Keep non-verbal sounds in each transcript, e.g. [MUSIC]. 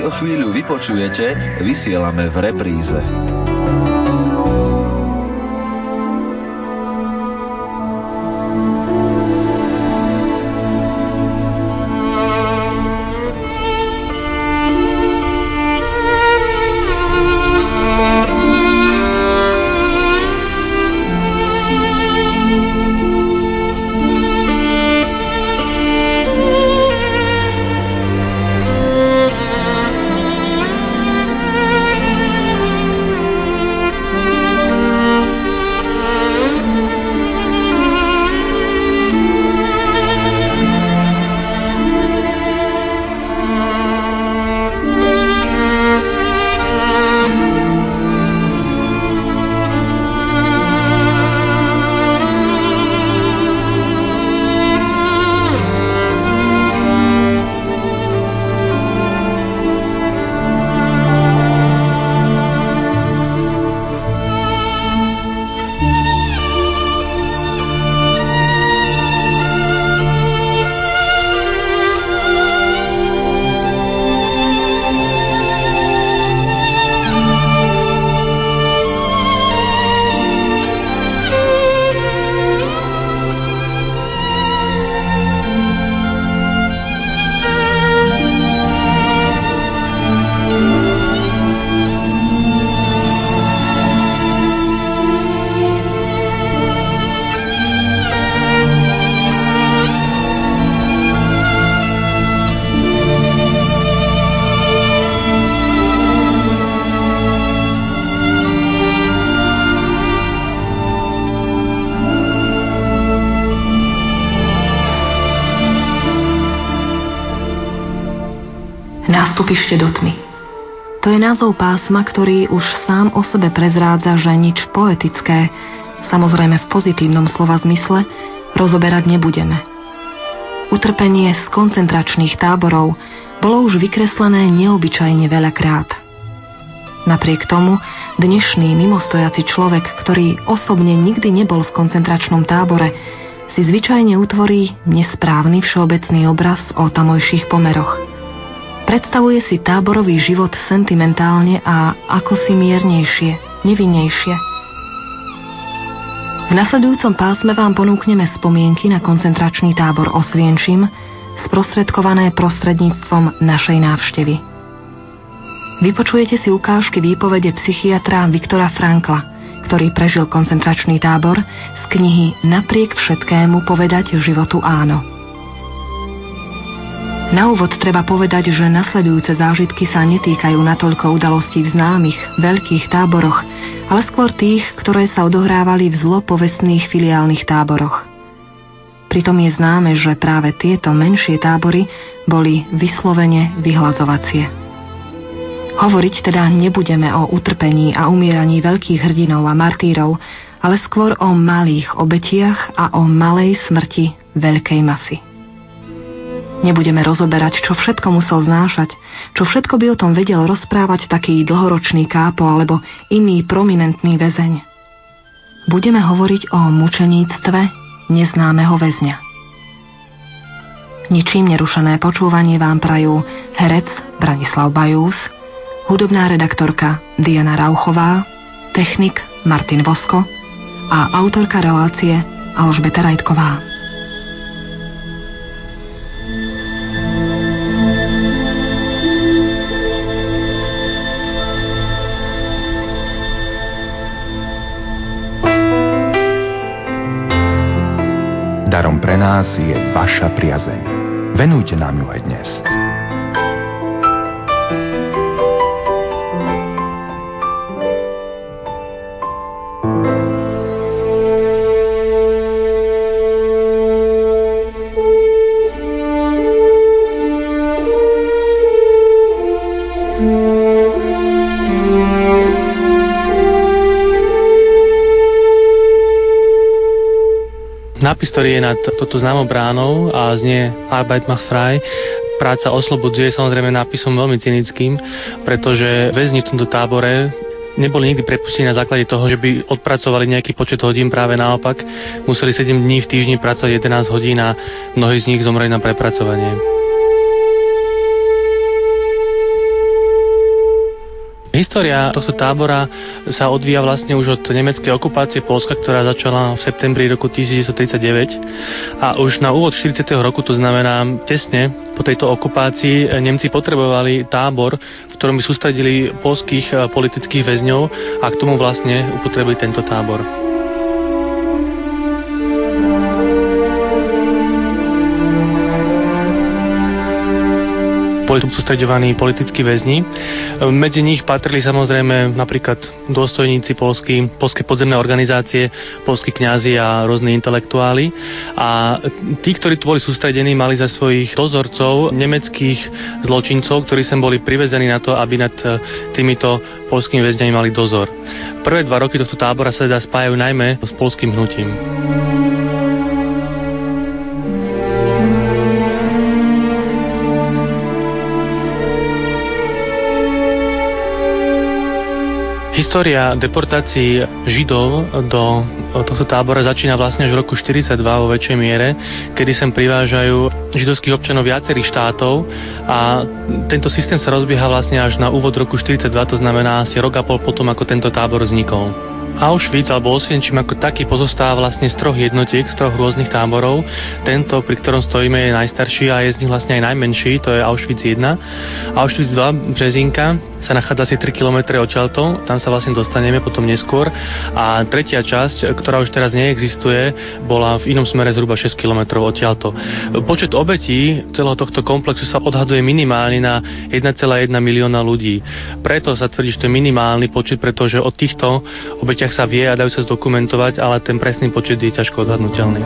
si o chvíľu vypočujete, vysielame v repríze. Nástupište do tmy. To je názov pásma, ktorý už sám o sebe prezrádza, že nič poetické, samozrejme v pozitívnom slova zmysle, rozoberať nebudeme. Utrpenie z koncentračných táborov bolo už vykreslené neobyčajne veľakrát. Napriek tomu, dnešný mimostojaci človek, ktorý osobne nikdy nebol v koncentračnom tábore, si zvyčajne utvorí nesprávny všeobecný obraz o tamojších pomeroch – Predstavuje si táborový život sentimentálne a ako si miernejšie, nevinnejšie. V nasledujúcom pásme vám ponúkneme spomienky na koncentračný tábor Osvienčim, sprostredkované prostredníctvom našej návštevy. Vypočujete si ukážky výpovede psychiatra Viktora Frankla, ktorý prežil koncentračný tábor z knihy Napriek všetkému povedať životu áno. Na úvod treba povedať, že nasledujúce zážitky sa netýkajú natoľko udalostí v známych, veľkých táboroch, ale skôr tých, ktoré sa odohrávali v zlopovestných filiálnych táboroch. Pritom je známe, že práve tieto menšie tábory boli vyslovene vyhladzovacie. Hovoriť teda nebudeme o utrpení a umieraní veľkých hrdinov a martírov, ale skôr o malých obetiach a o malej smrti veľkej masy. Nebudeme rozoberať, čo všetko musel znášať, čo všetko by o tom vedel rozprávať taký dlhoročný kápo alebo iný prominentný väzeň. Budeme hovoriť o mučeníctve neznámeho väzňa. Ničím nerušené počúvanie vám prajú herec Branislav Bajús, hudobná redaktorka Diana Rauchová, technik Martin Vosko a autorka relácie Alžbeta Rajtková. Nás je vaša priazeň. Venujte nám ju aj dnes. Nápis, ktorý je nad toto známou bránou a znie Arbeit macht frei, práca oslobodzuje samozrejme nápisom veľmi cynickým, pretože väzni v tomto tábore neboli nikdy prepustení na základe toho, že by odpracovali nejaký počet hodín, práve naopak. Museli 7 dní v týždni pracovať 11 hodín a mnohí z nich zomreli na prepracovanie. História tohto tábora sa odvíja vlastne už od nemeckej okupácie Polska, ktorá začala v septembri roku 1939 a už na úvod 40. roku, to znamená tesne po tejto okupácii, Nemci potrebovali tábor, v ktorom by sústredili polských eh, politických väzňov a k tomu vlastne upotrebili tento tábor. Boli tu sústredovaní politickí väzni. Medzi nich patrili samozrejme napríklad dôstojníci polský, polské podzemné organizácie, polskí kňazi a rôzni intelektuáli. A tí, ktorí tu boli sústredení, mali za svojich dozorcov nemeckých zločincov, ktorí sem boli privezení na to, aby nad e, týmito polskými väzňami mali dozor. Prvé dva roky tohto tábora sa teda spájajú najmä s polským hnutím. História deportácií Židov do tohto tábora začína vlastne až v roku 42 vo väčšej miere, kedy sem privážajú židovských občanov viacerých štátov a tento systém sa rozbieha vlastne až na úvod roku 42, to znamená asi rok a pol potom, ako tento tábor vznikol. Auschwitz alebo Osvienčim ako taký pozostáva vlastne z troch jednotiek, z troch rôznych táborov. Tento, pri ktorom stojíme, je najstarší a je z nich vlastne aj najmenší, to je Auschwitz 1. Auschwitz 2, Březinka, sa nachádza asi 3 km odtiaľto, tam sa vlastne dostaneme potom neskôr. A tretia časť, ktorá už teraz neexistuje, bola v inom smere zhruba 6 km odtiaľto. Počet obetí celého tohto komplexu sa odhaduje minimálne na 1,1 milióna ľudí. Preto sa tvrdí, že to je minimálny počet, pretože od týchto obetí obetiach sa vie a dajú sa zdokumentovať, ale ten presný počet je ťažko odhadnutelný.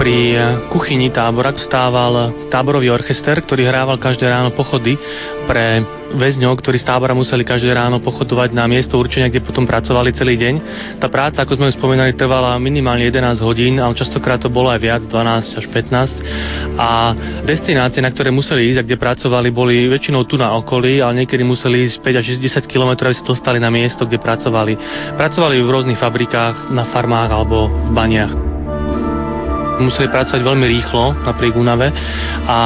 pri kuchyni tábora stával táborový orchester, ktorý hrával každé ráno pochody pre väzňov, ktorí z tábora museli každé ráno pochodovať na miesto určenia, kde potom pracovali celý deň. Tá práca, ako sme spomínali, trvala minimálne 11 hodín, ale častokrát to bolo aj viac, 12 až 15. A destinácie, na ktoré museli ísť a kde pracovali, boli väčšinou tu na okolí, ale niekedy museli ísť 5 až 10 km, aby sa dostali na miesto, kde pracovali. Pracovali v rôznych fabrikách, na farmách alebo v baniach museli pracovať veľmi rýchlo napriek únave a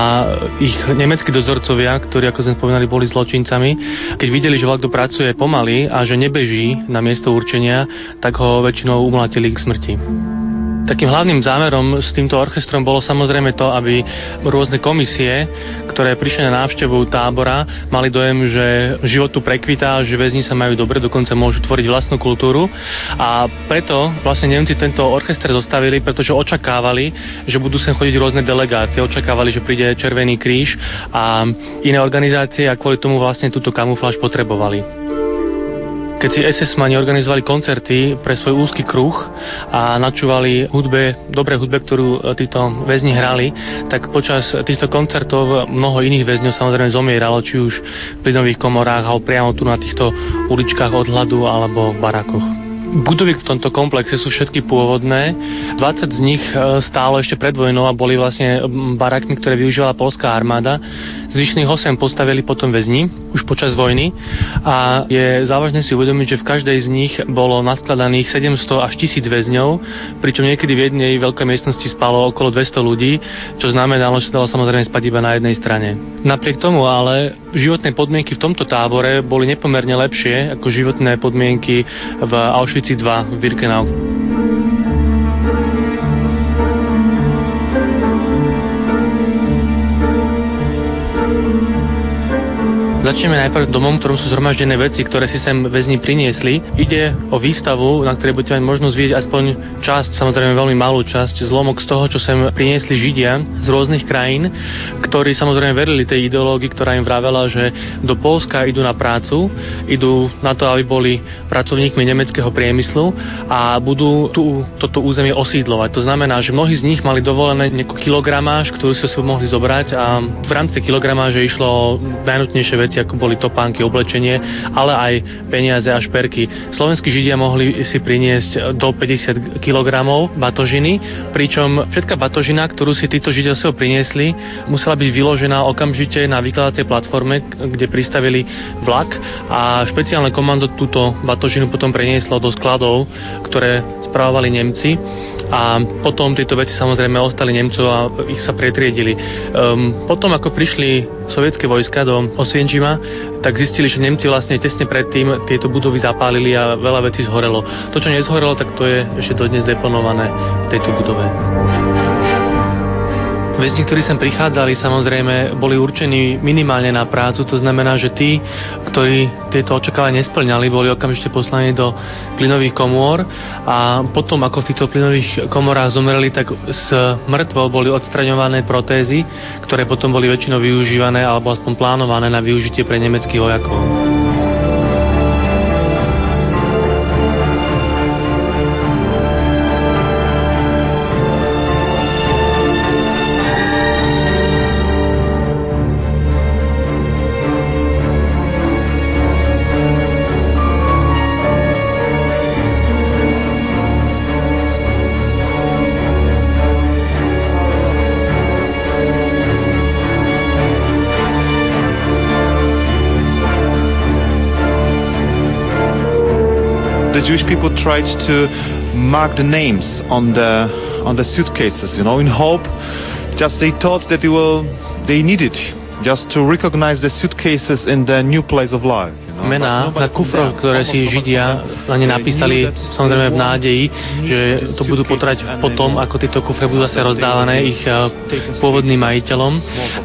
ich nemeckí dozorcovia, ktorí ako sme povedali boli zločincami, keď videli, že vlak pracuje pomaly a že nebeží na miesto určenia, tak ho väčšinou umlatili k smrti. Takým hlavným zámerom s týmto orchestrom bolo samozrejme to, aby rôzne komisie, ktoré prišli na návštevu tábora, mali dojem, že život tu prekvitá, že väzni sa majú dobre, dokonca môžu tvoriť vlastnú kultúru. A preto vlastne Nemci tento orchester zostavili, pretože očakávali, že budú sem chodiť rôzne delegácie, očakávali, že príde Červený kríž a iné organizácie a kvôli tomu vlastne túto kamufláž potrebovali keď si SS-mani organizovali koncerty pre svoj úzky kruh a načúvali hudbe, dobré hudbe, ktorú e, títo väzni hrali, tak počas týchto koncertov mnoho iných väzňov samozrejme zomieralo, či už v plynových komorách alebo priamo tu na týchto uličkách od hladu alebo v barakoch. Budovy v tomto komplexe sú všetky pôvodné. 20 z nich e, stálo ešte pred vojnou a boli vlastne barakmi, ktoré využívala polská armáda. Zvyšných 8 postavili potom väzni už počas vojny a je závažné si uvedomiť, že v každej z nich bolo naskladaných 700 až 1000 väzňov, pričom niekedy v jednej veľkej miestnosti spalo okolo 200 ľudí, čo znamenalo, že sa dalo samozrejme spať iba na jednej strane. Napriek tomu ale životné podmienky v tomto tábore boli nepomerne lepšie ako životné podmienky v Auschwitz Auschwitz 2 v Birkenau. Začneme najprv domom, ktorom sú zhromaždené veci, ktoré si sem väzni priniesli. Ide o výstavu, na ktorej budete mať možnosť vidieť aspoň časť, samozrejme veľmi malú časť, zlomok z toho, čo sem priniesli Židia z rôznych krajín, ktorí samozrejme verili tej ideológii, ktorá im vravela, že do Polska idú na prácu, idú na to, aby boli pracovníkmi nemeckého priemyslu a budú tu, toto územie osídlovať. To znamená, že mnohí z nich mali dovolené nejakú kilogramáž, ktorú si mohli zobrať a v rámci kilogramáže išlo najnutnejšie veci veci, ako boli topánky, oblečenie, ale aj peniaze a šperky. Slovenskí Židia mohli si priniesť do 50 kg batožiny, pričom všetká batožina, ktorú si títo Židia sebou priniesli, musela byť vyložená okamžite na vykladacej platforme, kde pristavili vlak a špeciálne komando túto batožinu potom prenieslo do skladov, ktoré správovali Nemci a potom tieto veci samozrejme ostali Nemcov a ich sa pretriedili. Um, potom ako prišli sovietské vojska do Osvienčima, tak zistili, že Nemci vlastne tesne predtým tieto budovy zapálili a veľa vecí zhorelo. To, čo nezhorelo, tak to je ešte dodnes deponované v tejto budove. Väzni, ktorí sem prichádzali, samozrejme, boli určení minimálne na prácu, to znamená, že tí, ktorí tieto očakávania nesplňali, boli okamžite poslaní do plynových komôr a potom, ako v týchto plynových komorách zomreli, tak z mŕtvo boli odstraňované protézy, ktoré potom boli väčšinou využívané alebo aspoň plánované na využitie pre nemeckých vojakov. Jewish people tried to mark the names on the on the suitcases, you know, in hope. Just they thought that they will they needed just to recognize the suitcases in the new place of life. Mená na kufroch, ktoré si Židia na ne napísali samozrejme v nádeji, že to budú potrať potom, ako tieto kufre budú zase rozdávané ich eh, pôvodným majiteľom.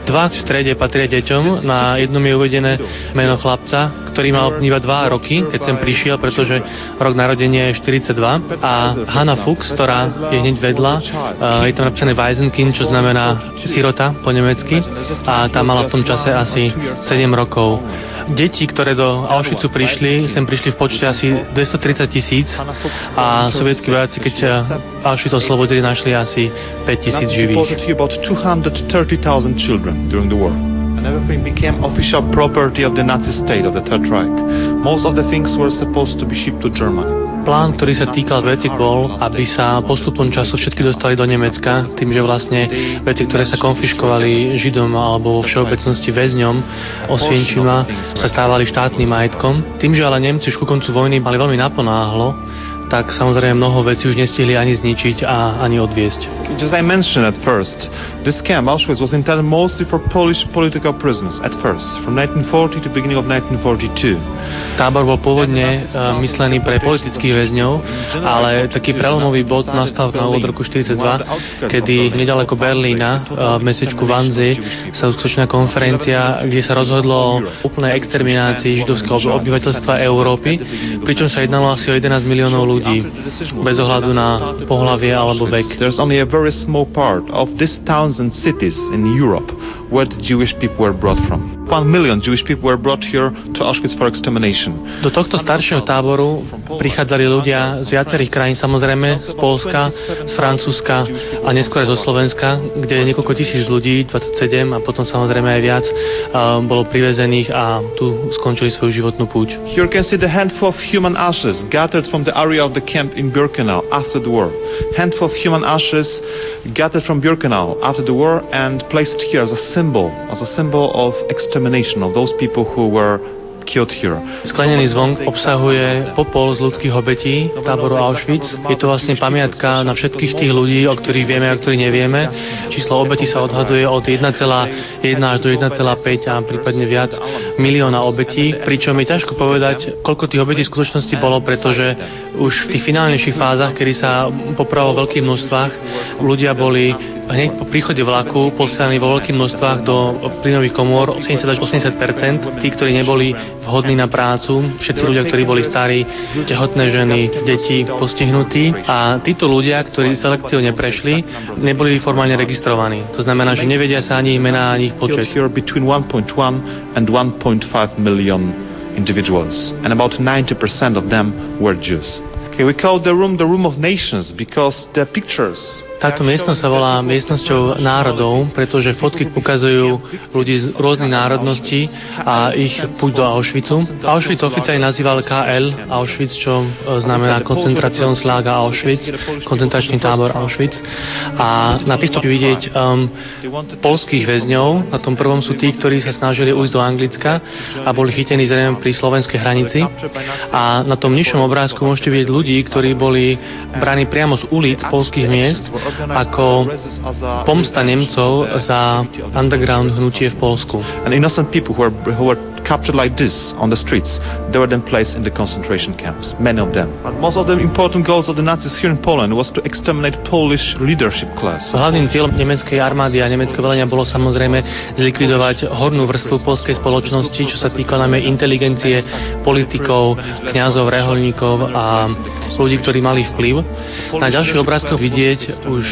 Dva v strede patria deťom, na jednom je uvedené meno chlapca, ktorý mal iba 2 roky, keď sem prišiel, pretože rok narodenia je 42 a Hanna Fuchs, ktorá je hneď vedľa, eh, je tam napísané Weisenkind, čo znamená sirota po nemecky. A tá mala v tom čase asi 7 rokov. Deti, ktoré do Auschwitzu prišli, sem prišli v počte asi 230 tisíc a sovietskí vojaci, keď Auschwitz oslobodili, našli asi 5 tisíc živých. and everything became official property of the Nazi state of the Third Reich. Most of the things were supposed to be shipped to Germany. Plán, ktorý sa týkal veci, bol, aby sa postupom času všetky dostali do Nemecka, tým, že vlastne veci, ktoré sa konfiškovali Židom alebo vo všeobecnosti väzňom Osvienčima, sa stávali štátnym majetkom. Tým, že ale Nemci už ku koncu vojny mali veľmi naponáhlo, tak samozrejme mnoho vecí už nestihli ani zničiť a ani odviesť. Just I mentioned at first, this camp Auschwitz was intended mostly for Polish political prisoners at first, from 1940 to beginning of 1942. Tábor bol pôvodne uh, myslený pre politických väzňov, ale taký prelomový bod nastal na úvod roku 42, kedy nedaleko Berlína, uh, v mestečku Vanzi, sa uskutočná konferencia, kde sa rozhodlo o úplnej exterminácii židovského obyvateľstva Európy, pričom sa jednalo asi o 11 miliónov ľudí ľudí bez ohľadu na pohlavie alebo vek. There's only a very small part of these towns and cities in Europe where the Jewish people were brought from. One million Jewish people were brought here to Auschwitz for extermination. Do tohto staršieho táboru prichádzali ľudia z viacerých krajín, samozrejme z Polska, z Francúzska a neskôr zo Slovenska, kde niekoľko tisíc ľudí, 27 a potom samozrejme aj viac, bolo privezených a tu skončili svoju životnú púť. Here you can see the handful of human ashes gathered from the area of the camp in Birkenau after the war. Handful of human ashes gathered from Birkenau after the war and placed here as a symbol, as a symbol of extermination of those people who were Sklenený zvon obsahuje popol z ľudských obetí táboru Auschwitz. Je to vlastne pamiatka na všetkých tých ľudí, o ktorých vieme a ktorých nevieme. Číslo obetí sa odhaduje od 1,1 až do 1,5 a prípadne viac milióna obetí, pričom je ťažko povedať, koľko tých obetí v skutočnosti bolo, pretože už v tých finálnejších fázach, kedy sa popravilo v veľkých množstvách, ľudia boli hneď po príchode vlaku poslaní vo veľkých množstvách do plynových komôr 70 až 80% tí, ktorí neboli vhodní na prácu, všetci ľudia, ktorí boli starí, tehotné ženy, deti postihnutí a títo ľudia, ktorí selekciou neprešli, neboli formálne registrovaní. To znamená, že nevedia sa ani ich mená, ani ich počet. individuals, and about 90% of them were Jews. Okay, we call the room the room of nations because the pictures Táto miestnosť sa volá miestnosťou národov, pretože fotky ukazujú ľudí z rôznych národností a ich púť do Auschwitzu. Auschwitz oficiálne nazýval KL Auschwitz, čo e, znamená Koncentrationslager Auschwitz, koncentračný tábor Auschwitz. A na týchto vidieť um, polských väzňov. Na tom prvom sú tí, ktorí sa snažili ujsť do Anglicka a boli chytení zrejme pri slovenskej hranici. A na tom nižšom obrázku môžete vidieť ľudí, ktorí boli braní priamo z ulic polských miest ako pomsta Nemcov za underground hnutie v Polsku. And innocent people who were, who were captured like this on the streets, they were then placed in the concentration camps, many of them. But most of the important goals of the Nazis here in Poland was to exterminate Polish leadership class. Hlavným cieľom nemeckej armády a nemeckého velenia bolo samozrejme zlikvidovať hornú vrstvu polskej spoločnosti, čo sa týka najmä inteligencie, politikov, kňazov, reholníkov a ľudí, ktorí mali vplyv. Na ďalších obrázkoch vidieť už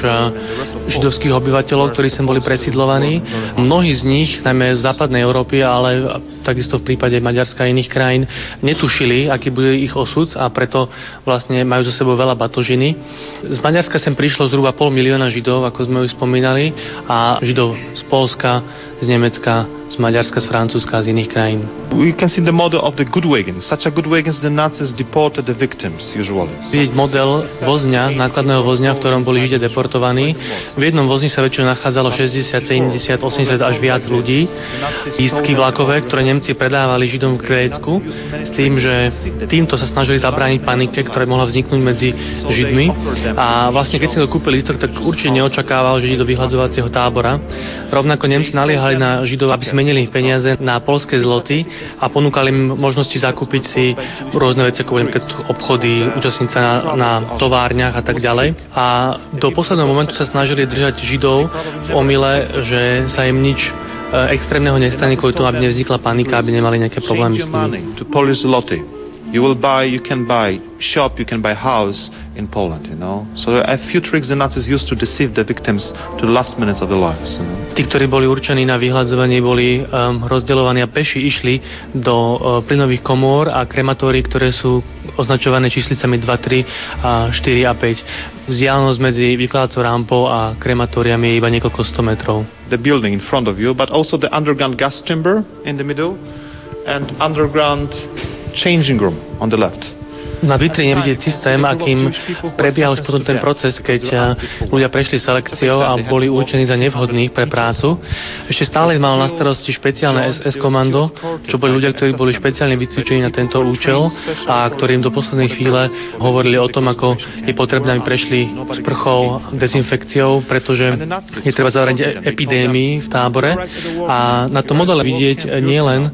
židovských obyvateľov, ktorí sem boli presídlovaní. Mnohí z nich, najmä z západnej Európy, ale takisto v prípade Maďarska a iných krajín, netušili, aký bude ich osud a preto vlastne majú zo sebou veľa batožiny. Z Maďarska sem prišlo zhruba pol milióna židov, ako sme už spomínali, a židov z Polska, z Nemecka, z Maďarska, z Francúzska a z iných krajín. We can see the model of the good wagons. Such a good wagons the Nazis deported the victims usually. Vidieť model vozňa, nákladného vozňa, v ktorom boli Židia deportovaní. V jednom vozni sa väčšinou nachádzalo 60, 70, 80 až viac ľudí. Lístky vlakové, ktoré Nemci predávali Židom v Grécku s tým, že týmto sa snažili zabrániť panike, ktoré mohla vzniknúť medzi Židmi. A vlastne keď si to kúpil lístok, tak určite neočakával, že ide do vyhľadzovacieho tábora. Rovnako Nemci naliehali na Židov, aby zmenili ich peniaze na polské zloty a ponúkali im možnosti zakúpiť si rôzne veci, ako napríklad obchody, účastniť sa na, na továrniach a tak ďalej. A do posledného momentu sa snažili držať Židov v omyle, že sa im nič extrémneho nestane kvôli tomu, aby nevznikla panika, aby nemali nejaké problémy s nimi. You will buy, you can buy shop, you can buy house in Poland, you know. So there are a few tricks the Nazis used to deceive the victims to the last minutes of their lives. You know? Tí, ktorí boli určení na vyhľadzovanie, boli um, rozdeľovaní a peši išli do uh, plynových komôr a krematórií, ktoré sú označované číslicami 2, 3 a 4 a 5. Vzdialenosť medzi vykladacou rampou a krematóriami je iba niekoľko 100 metrov. The building in front of you, but also the underground gas chamber in the middle and underground changing room on the left. Na vitrine vidieť systém, akým prebiehal už potom ten proces, keď eh, ľudia prešli selekciou a boli určení za nevhodných pre prácu. Ešte stále mal na starosti špeciálne SS komando, čo boli ľudia, ktorí boli špeciálne vycvičení na tento účel a ktorým do poslednej chvíle hovorili o tom, ako je potrebné, aby prešli sprchou, dezinfekciou, pretože je treba zavrať epidémii v tábore. A na tom modele vidieť nielen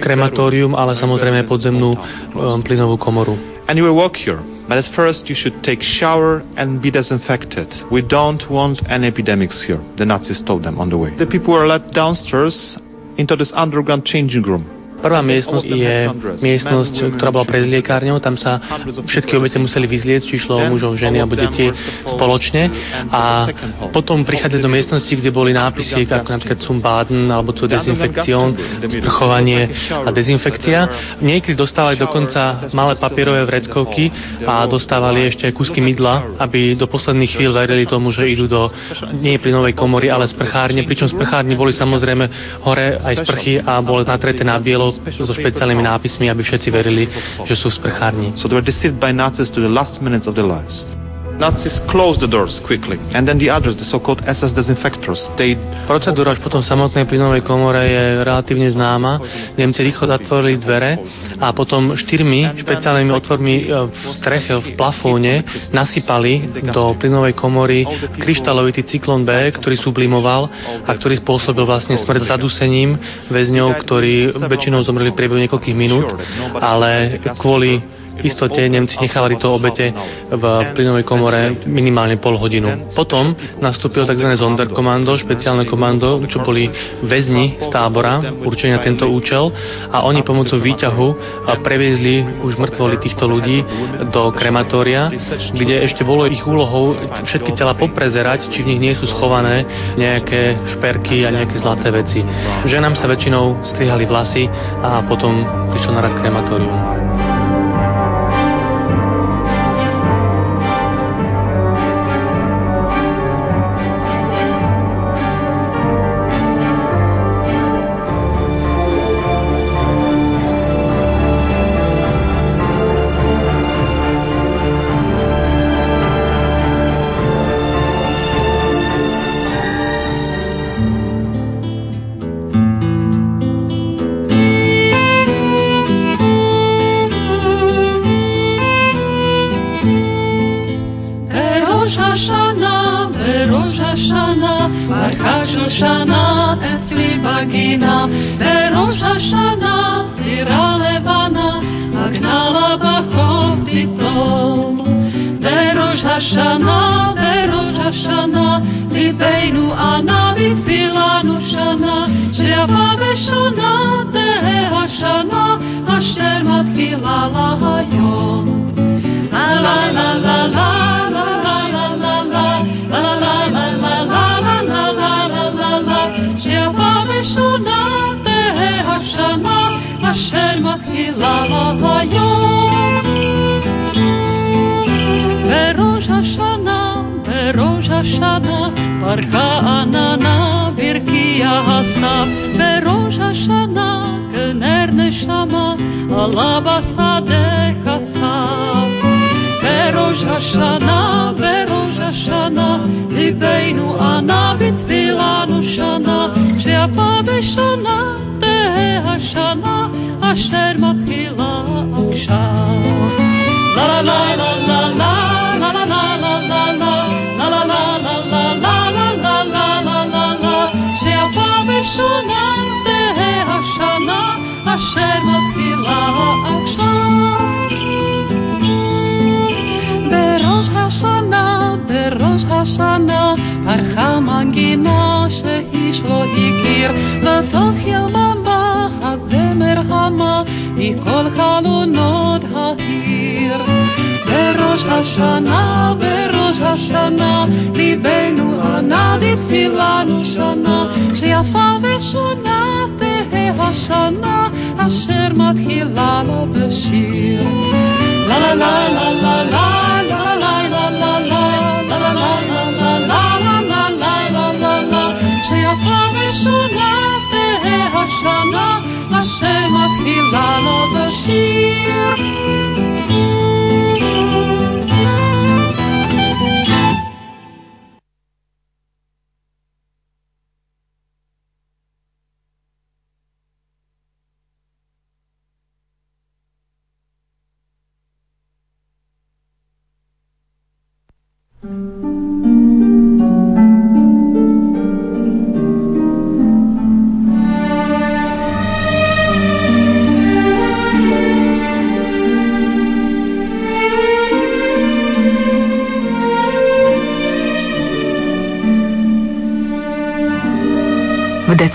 krematórium, ale samozrejme podzemnú um, plynovú komoru. And you will walk here. But at first, you should take shower and be disinfected. We don't want any epidemics here. The Nazis told them on the way. The people were led downstairs into this underground changing room. Prvá miestnosť je miestnosť, ktorá bola pre zliekárňou. Tam sa všetky obete museli vyzlieť, či išlo o mužov, ženy alebo deti spoločne. A potom prichádzať do miestnosti, kde boli nápisy ako napríklad zum Baden alebo zu dezinfekcion, sprchovanie a dezinfekcia. Niekedy dostávali dokonca malé papierové vreckovky a dostávali ešte kusky mydla, aby do posledných chvíľ verili tomu, že idú do nie plynovej komory, ale sprchárne, pričom sprchárne boli samozrejme hore aj sprchy a boli natreté na bielo so špeciálnymi nápismi, aby všetci verili, že sú v sprchárni. So they were deceived by Nazis to the last minutes of their lives. Nazis closed the doors quickly. And then the others, the so-called SS disinfectors, they... Procedúra až potom samotnej plynovej komore je relatívne známa. Nemci rýchlo zatvorili dvere a potom štyrmi špeciálnymi otvormi e, v streche, v plafóne nasypali do plynovej komory kryštálovitý cyklon B, ktorý sublimoval a ktorý spôsobil vlastne smrť zadusením väzňov, ktorí väčšinou zomreli v priebehu niekoľkých minút, ale kvôli istote Nemci nechávali to obete v plynovej komore minimálne pol hodinu. Potom nastúpil tzv. Sonderkommando, špeciálne komando, čo boli väzni z tábora, určenia tento účel a oni pomocou výťahu previezli už mŕtvoli týchto ľudí do krematória, kde ešte bolo ich úlohou všetky tela poprezerať, či v nich nie sú schované nejaké šperky a nejaké zlaté veci. Ženám sa väčšinou strihali vlasy a potom prišlo na rad krematórium.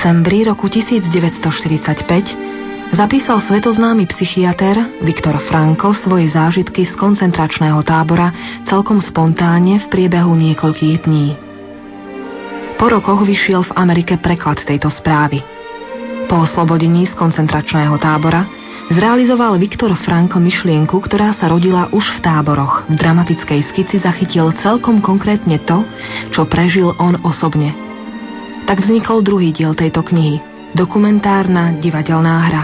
Decembri roku 1945 zapísal svetoznámy psychiater Viktor Frankl svoje zážitky z koncentračného tábora celkom spontánne v priebehu niekoľkých dní. Po rokoch vyšiel v Amerike preklad tejto správy. Po oslobodení z koncentračného tábora zrealizoval Viktor Frankl myšlienku, ktorá sa rodila už v táboroch. V dramatickej skici zachytil celkom konkrétne to, čo prežil on osobne – tak vznikol druhý diel tejto knihy, dokumentárna divadelná hra.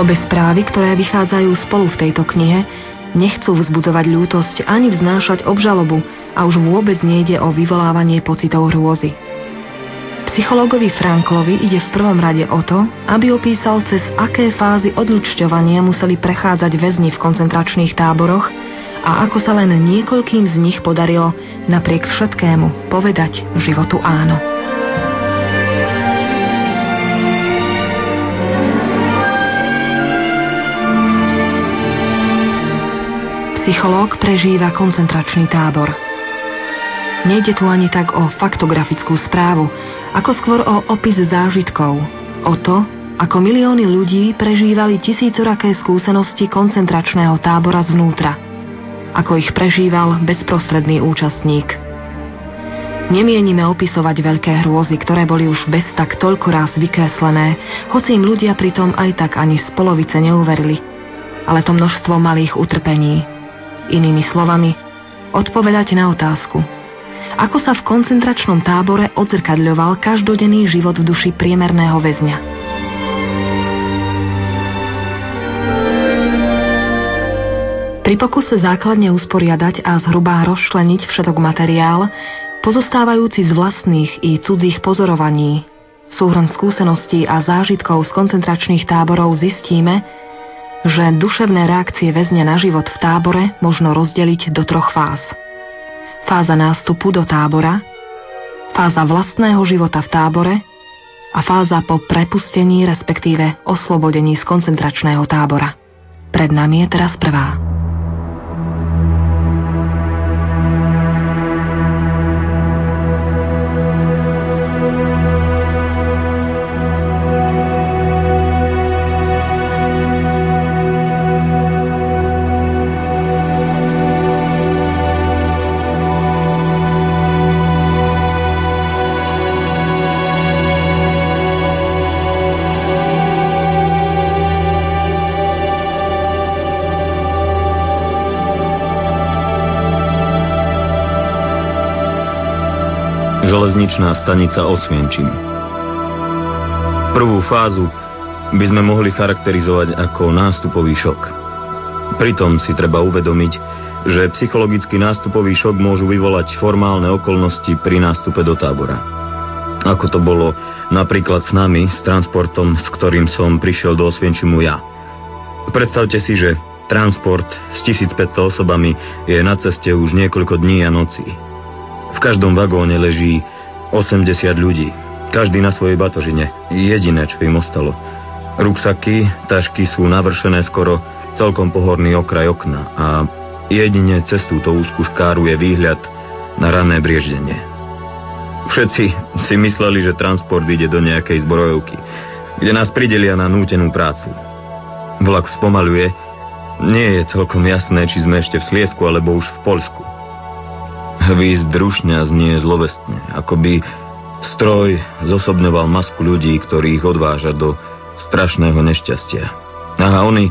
Obe správy, ktoré vychádzajú spolu v tejto knihe, nechcú vzbudzovať ľútosť ani vznášať obžalobu a už vôbec nejde o vyvolávanie pocitov hrôzy. Psychológovi Franklovi ide v prvom rade o to, aby opísal, cez aké fázy odlučťovania museli prechádzať väzni v koncentračných táboroch a ako sa len niekoľkým z nich podarilo napriek všetkému povedať životu áno. Psychológ prežíva koncentračný tábor. Nejde tu ani tak o faktografickú správu, ako skôr o opis zážitkov, o to, ako milióny ľudí prežívali tisícoraké skúsenosti koncentračného tábora zvnútra – ako ich prežíval bezprostredný účastník. Nemienime opisovať veľké hrôzy, ktoré boli už bez tak toľko raz vykreslené, hoci im ľudia pritom aj tak ani z polovice neuverili. Ale to množstvo malých utrpení. Inými slovami, odpovedať na otázku. Ako sa v koncentračnom tábore odzrkadľoval každodenný život v duši priemerného väzňa. Pri pokuse základne usporiadať a zhruba rozšleniť všetok materiál, pozostávajúci z vlastných i cudzích pozorovaní, súhrn skúseností a zážitkov z koncentračných táborov zistíme, že duševné reakcie väzňa na život v tábore možno rozdeliť do troch fáz. Fáza nástupu do tábora, fáza vlastného života v tábore a fáza po prepustení, respektíve oslobodení z koncentračného tábora. Pred nami je teraz prvá. Železničná stanica Osvienčim. Prvú fázu by sme mohli charakterizovať ako nástupový šok. Pritom si treba uvedomiť, že psychologický nástupový šok môžu vyvolať formálne okolnosti pri nástupe do tábora. Ako to bolo napríklad s nami, s transportom, s ktorým som prišiel do Osvienčimu ja. Predstavte si, že transport s 1500 osobami je na ceste už niekoľko dní a nocí. V každom vagóne leží 80 ľudí, každý na svojej batožine, jediné, čo im ostalo. Ruksaky, tašky sú navršené skoro celkom pohorný okraj okna a jedine cez túto úzku škáru je výhľad na ranné brieždenie. Všetci si mysleli, že transport ide do nejakej zbrojovky, kde nás pridelia na nútenú prácu. Vlak spomaluje, nie je celkom jasné, či sme ešte v Sliesku alebo už v Polsku. Hvízd drušňa znie zlovestne, ako by stroj zosobňoval masku ľudí, ktorí ich odváža do strašného nešťastia. Aha, oni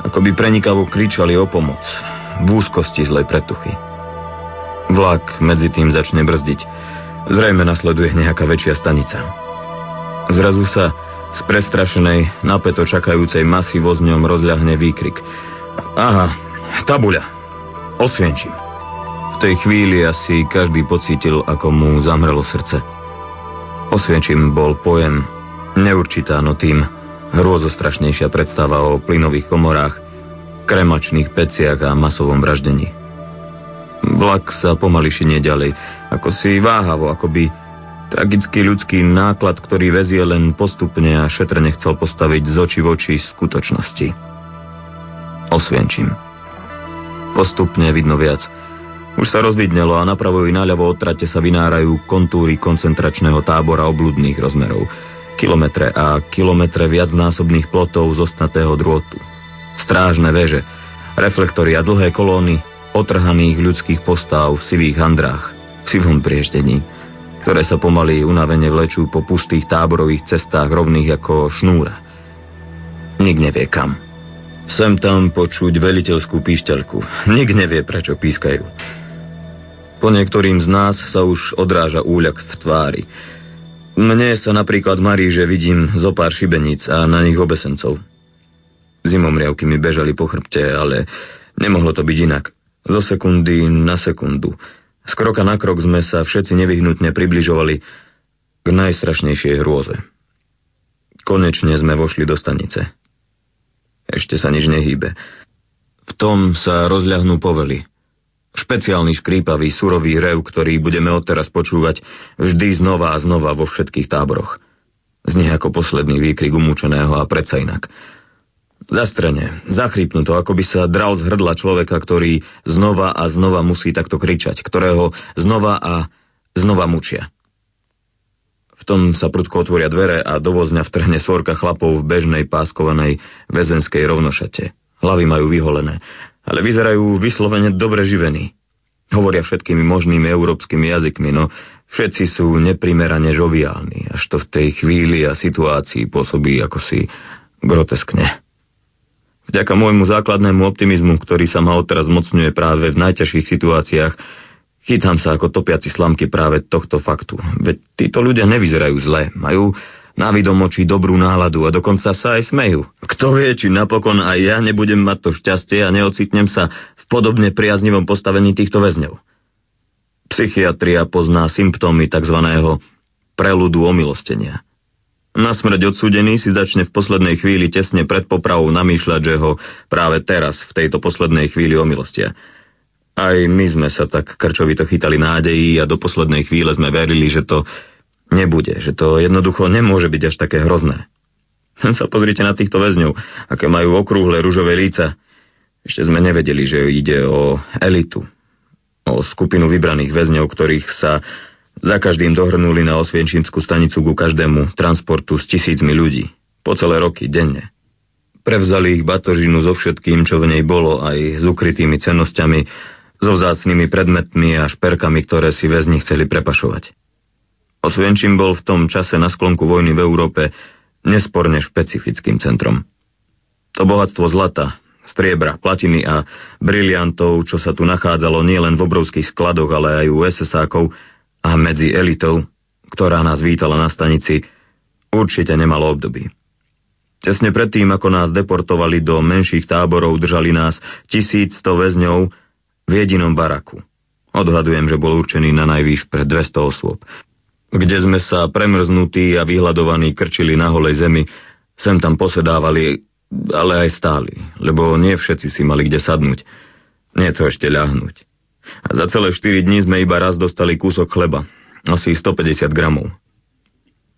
ako by prenikavo kričali o pomoc, v úzkosti zlej pretuchy. Vlak medzi tým začne brzdiť. Zrejme nasleduje nejaká väčšia stanica. Zrazu sa z prestrašenej, napeto čakajúcej masy vozňom rozľahne výkrik. Aha, tabuľa. Osvienčím tej chvíli asi každý pocítil, ako mu zamrelo srdce. Osvienčím bol pojem neurčitá, no tým hrôzostrašnejšia predstava o plynových komorách, kremačných peciach a masovom vraždení. Vlak sa pomaly šinie ďalej, ako si váhavo, ako by tragický ľudský náklad, ktorý vezie len postupne a šetrne chcel postaviť z oči v oči skutočnosti. Osvienčím. Postupne vidno viac – už sa rozvidnelo a napravo i naľavo od trate sa vynárajú kontúry koncentračného tábora obludných rozmerov. Kilometre a kilometre viacnásobných plotov z ostnatého drôtu. Strážne veže, reflektory a dlhé kolóny otrhaných ľudských postáv v sivých handrách, v sivom prieždení, ktoré sa pomaly unavene vlečú po pustých táborových cestách rovných ako šnúra. Nik nevie kam. Sem tam počuť veliteľskú píšťalku. Nik nevie, prečo pískajú. Po niektorým z nás sa už odráža úľak v tvári. Mne sa napríklad marí, že vidím zo pár šibeníc a na nich obesencov. Zimomriavky mi bežali po chrbte, ale nemohlo to byť inak. Zo sekundy na sekundu. Z kroka na krok sme sa všetci nevyhnutne približovali k najstrašnejšej hrôze. Konečne sme vošli do stanice. Ešte sa nič nehýbe. V tom sa rozľahnú povely. Špeciálny škrípavý, surový rev, ktorý budeme odteraz počúvať vždy znova a znova vo všetkých táboroch. Znie ako posledný výkrik umúčeného a predsa inak. Zastrene, zachrypnuto, ako by sa dral z hrdla človeka, ktorý znova a znova musí takto kričať, ktorého znova a znova mučia. V tom sa prudko otvoria dvere a do vtrhne svorka chlapov v bežnej páskovanej väzenskej rovnošate. Hlavy majú vyholené ale vyzerajú vyslovene dobre živení. Hovoria všetkými možnými európskymi jazykmi, no všetci sú neprimerane žoviálni, až to v tej chvíli a situácii pôsobí ako si groteskne. Vďaka môjmu základnému optimizmu, ktorý sa ma odteraz mocňuje práve v najťažších situáciách, chytám sa ako topiaci slamky práve tohto faktu. Veď títo ľudia nevyzerajú zle, majú návidom očí dobrú náladu a dokonca sa aj smejú. Kto vie, či napokon aj ja nebudem mať to šťastie a neocitnem sa v podobne priaznivom postavení týchto väzňov. Psychiatria pozná symptómy tzv. preludu omilostenia. Na smrť odsúdený si začne v poslednej chvíli tesne pred popravou namýšľať, že ho práve teraz, v tejto poslednej chvíli omilostia. Aj my sme sa tak krčovito chytali nádejí a do poslednej chvíle sme verili, že to nebude, že to jednoducho nemôže byť až také hrozné. [LAUGHS] Sa pozrite na týchto väzňov, aké majú okrúhle ružové líca. Ešte sme nevedeli, že ide o elitu, o skupinu vybraných väzňov, ktorých sa za každým dohrnuli na Osvienčímskú stanicu ku každému transportu s tisícmi ľudí. Po celé roky, denne. Prevzali ich batožinu so všetkým, čo v nej bolo, aj s ukrytými cenosťami, so vzácnými predmetmi a šperkami, ktoré si väzni chceli prepašovať. Osvienčím bol v tom čase na sklonku vojny v Európe nesporne špecifickým centrom. To bohatstvo zlata, striebra, platiny a briliantov, čo sa tu nachádzalo nielen v obrovských skladoch, ale aj u SSákov a medzi elitou, ktorá nás vítala na stanici, určite nemalo období. Tesne predtým, ako nás deportovali do menších táborov, držali nás 1100 väzňov v jedinom baraku. Odhadujem, že bol určený na najvýš pre 200 osôb kde sme sa premrznutí a vyhľadovaní krčili na holej zemi, sem tam posedávali, ale aj stáli, lebo nie všetci si mali kde sadnúť. Nie to ešte ľahnuť. A za celé 4 dní sme iba raz dostali kúsok chleba, asi 150 gramov.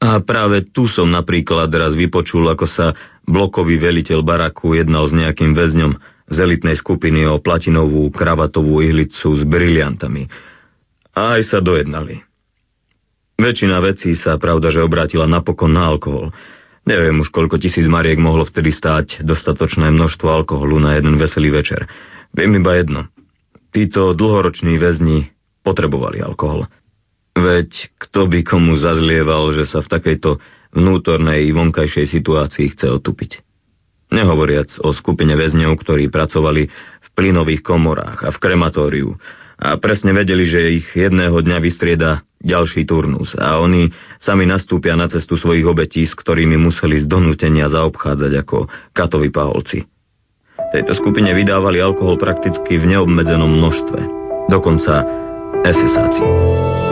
A práve tu som napríklad raz vypočul, ako sa blokový veliteľ baraku jednal s nejakým väzňom z elitnej skupiny o platinovú kravatovú ihlicu s briliantami. A aj sa dojednali. Väčšina vecí sa pravda, že obrátila napokon na alkohol. Neviem už, koľko tisíc mariek mohlo vtedy stáť dostatočné množstvo alkoholu na jeden veselý večer. Viem iba jedno. Títo dlhoroční väzni potrebovali alkohol. Veď kto by komu zazlieval, že sa v takejto vnútornej i vonkajšej situácii chce otupiť. Nehovoriac o skupine väzňov, ktorí pracovali v plynových komorách a v krematóriu a presne vedeli, že ich jedného dňa vystrieda ďalší turnus a oni sami nastúpia na cestu svojich obetí, s ktorými museli z donútenia zaobchádzať ako katovi paholci. Tejto skupine vydávali alkohol prakticky v neobmedzenom množstve, dokonca SSáci.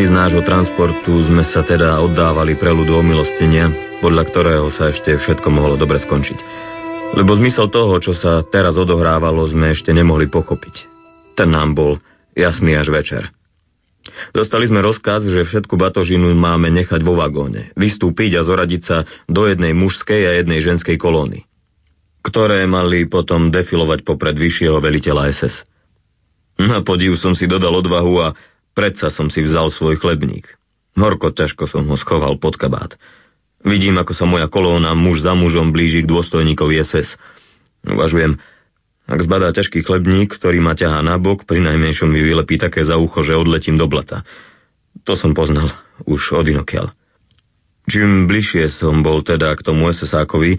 Všetci z nášho transportu sme sa teda oddávali preludu omilostenia, podľa ktorého sa ešte všetko mohlo dobre skončiť. Lebo zmysel toho, čo sa teraz odohrávalo, sme ešte nemohli pochopiť. Ten nám bol jasný až večer. Dostali sme rozkaz, že všetku batožinu máme nechať vo vagóne, vystúpiť a zoradiť sa do jednej mužskej a jednej ženskej kolóny, ktoré mali potom defilovať popred vyššieho veliteľa SS. Na podiv som si dodal odvahu a predsa som si vzal svoj chlebník. Horko ťažko som ho schoval pod kabát. Vidím, ako sa moja kolóna muž za mužom blíži k dôstojníkovi SS. Uvažujem, ak zbadá ťažký chlebník, ktorý ma ťahá na bok, pri najmenšom mi vylepí také za ucho, že odletím do blata. To som poznal už od inokiaľ. Čím bližšie som bol teda k tomu SS-ákovi,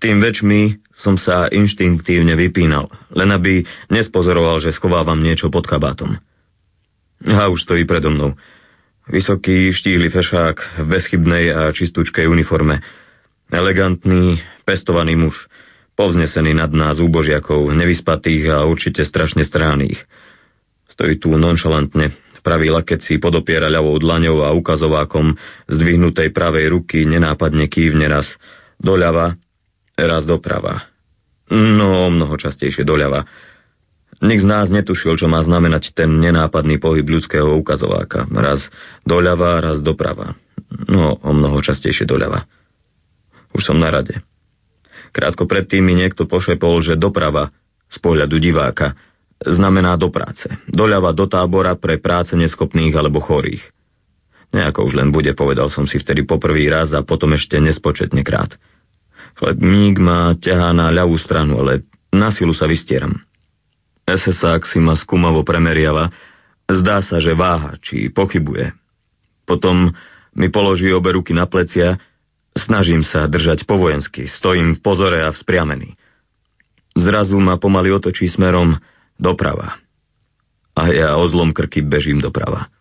tým väčšmi som sa inštinktívne vypínal, len aby nespozoroval, že schovávam niečo pod kabátom. A už stojí predo mnou. Vysoký, štíhly fešák v bezchybnej a čistúčkej uniforme. Elegantný, pestovaný muž – povznesený nad nás úbožiakov, nevyspatých a určite strašne stráných. Stojí tu nonšalantne, pravý lakec si podopiera ľavou dlaňou a ukazovákom zdvihnutej pravej ruky nenápadne kývne raz doľava, raz doprava. No, mnoho častejšie doľava. Nik z nás netušil, čo má znamenať ten nenápadný pohyb ľudského ukazováka. Raz doľava, raz doprava. No, o mnoho častejšie doľava. Už som na rade. Krátko predtým mi niekto pošepol, že doprava z pohľadu diváka znamená do práce. Doľava do tábora pre práce neschopných alebo chorých. Nejako už len bude, povedal som si vtedy poprvý raz a potom ešte nespočetne krát. Chlebník ma ťahá na ľavú stranu, ale na silu sa vystieram. SSák si ma skúmavo premeriava, zdá sa, že váha, či pochybuje. Potom mi položí obe ruky na plecia Snažím sa držať po vojensky, stojím v pozore a vzpriamený. Zrazu ma pomaly otočí smerom doprava. A ja o zlom krky bežím doprava.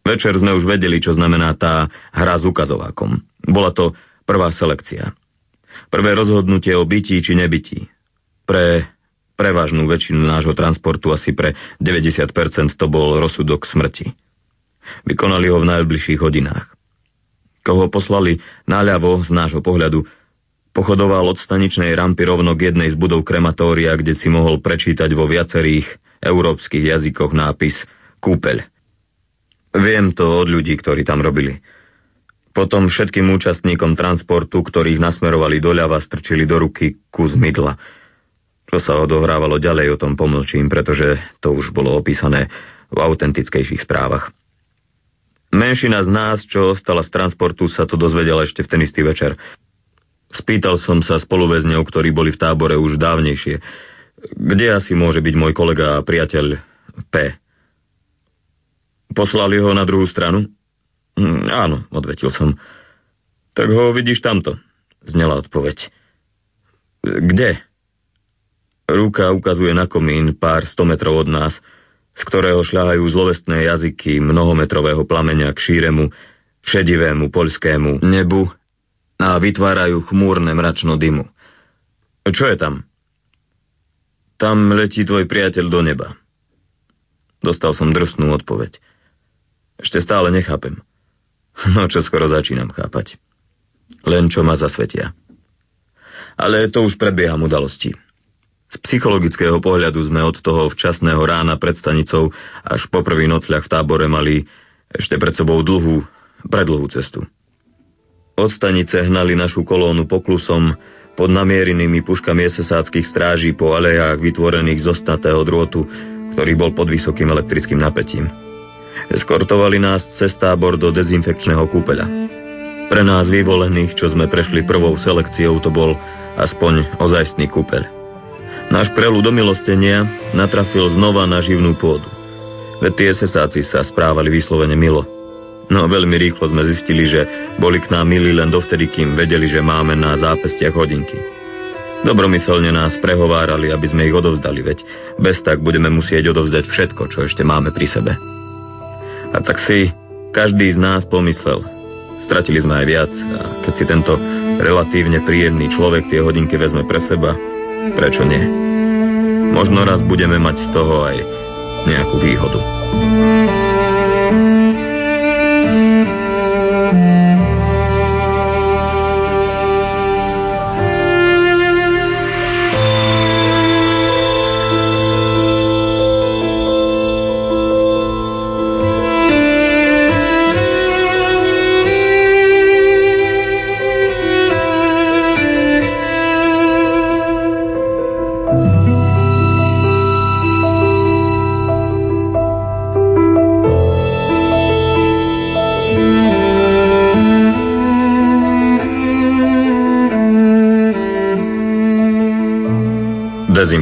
Večer sme už vedeli, čo znamená tá hra s ukazovákom. Bola to prvá selekcia. Prvé rozhodnutie o bytí či nebytí. Pre prevažnú väčšinu nášho transportu, asi pre 90% to bol rozsudok smrti. Vykonali ho v najbližších hodinách koho poslali naľavo z nášho pohľadu, pochodoval od staničnej rampy rovno k jednej z budov krematória, kde si mohol prečítať vo viacerých európskych jazykoch nápis Kúpeľ. Viem to od ľudí, ktorí tam robili. Potom všetkým účastníkom transportu, ktorých nasmerovali doľava, strčili do ruky kus mydla. Čo sa odohrávalo ďalej, o tom pomlčím, pretože to už bolo opísané v autentickejších správach. Menšina z nás, čo ostala z transportu, sa to dozvedela ešte v ten istý večer. Spýtal som sa spoluväzňov, ktorí boli v tábore už dávnejšie. Kde asi môže byť môj kolega a priateľ P? Poslali ho na druhú stranu? Hm, áno, odvetil som. Tak ho vidíš tamto, znela odpoveď. Kde? Ruka ukazuje na komín pár sto metrov od nás – z ktorého šľahajú zlovestné jazyky mnohometrového plameňa k šíremu, šedivému poľskému nebu a vytvárajú chmúrne mračno dymu. Čo je tam? Tam letí tvoj priateľ do neba. Dostal som drsnú odpoveď. Ešte stále nechápem. No čo skoro začínam chápať. Len čo ma zasvetia. Ale to už predbieham udalosti. Z psychologického pohľadu sme od toho včasného rána pred stanicou až po prvý nocľah v tábore mali ešte pred sebou dlhú, predlhú cestu. Od stanice hnali našu kolónu poklusom pod namierenými puškami esesáckých stráží po alejách vytvorených z ostatného drôtu, ktorý bol pod vysokým elektrickým napätím. Eskortovali nás cez tábor do dezinfekčného kúpeľa. Pre nás vyvolených, čo sme prešli prvou selekciou, to bol aspoň ozajstný kúpeľ. Náš prelud do milostenia natrafil znova na živnú pôdu. Veď tie sesáci sa správali vyslovene milo. No veľmi rýchlo sme zistili, že boli k nám milí len dovtedy, kým vedeli, že máme na zápestiach hodinky. Dobromyselne nás prehovárali, aby sme ich odovzdali, veď bez tak budeme musieť odovzdať všetko, čo ešte máme pri sebe. A tak si každý z nás pomyslel. Stratili sme aj viac a keď si tento relatívne príjemný človek tie hodinky vezme pre seba, prečo nie? Možno raz budeme mať z toho aj nejakú výhodu.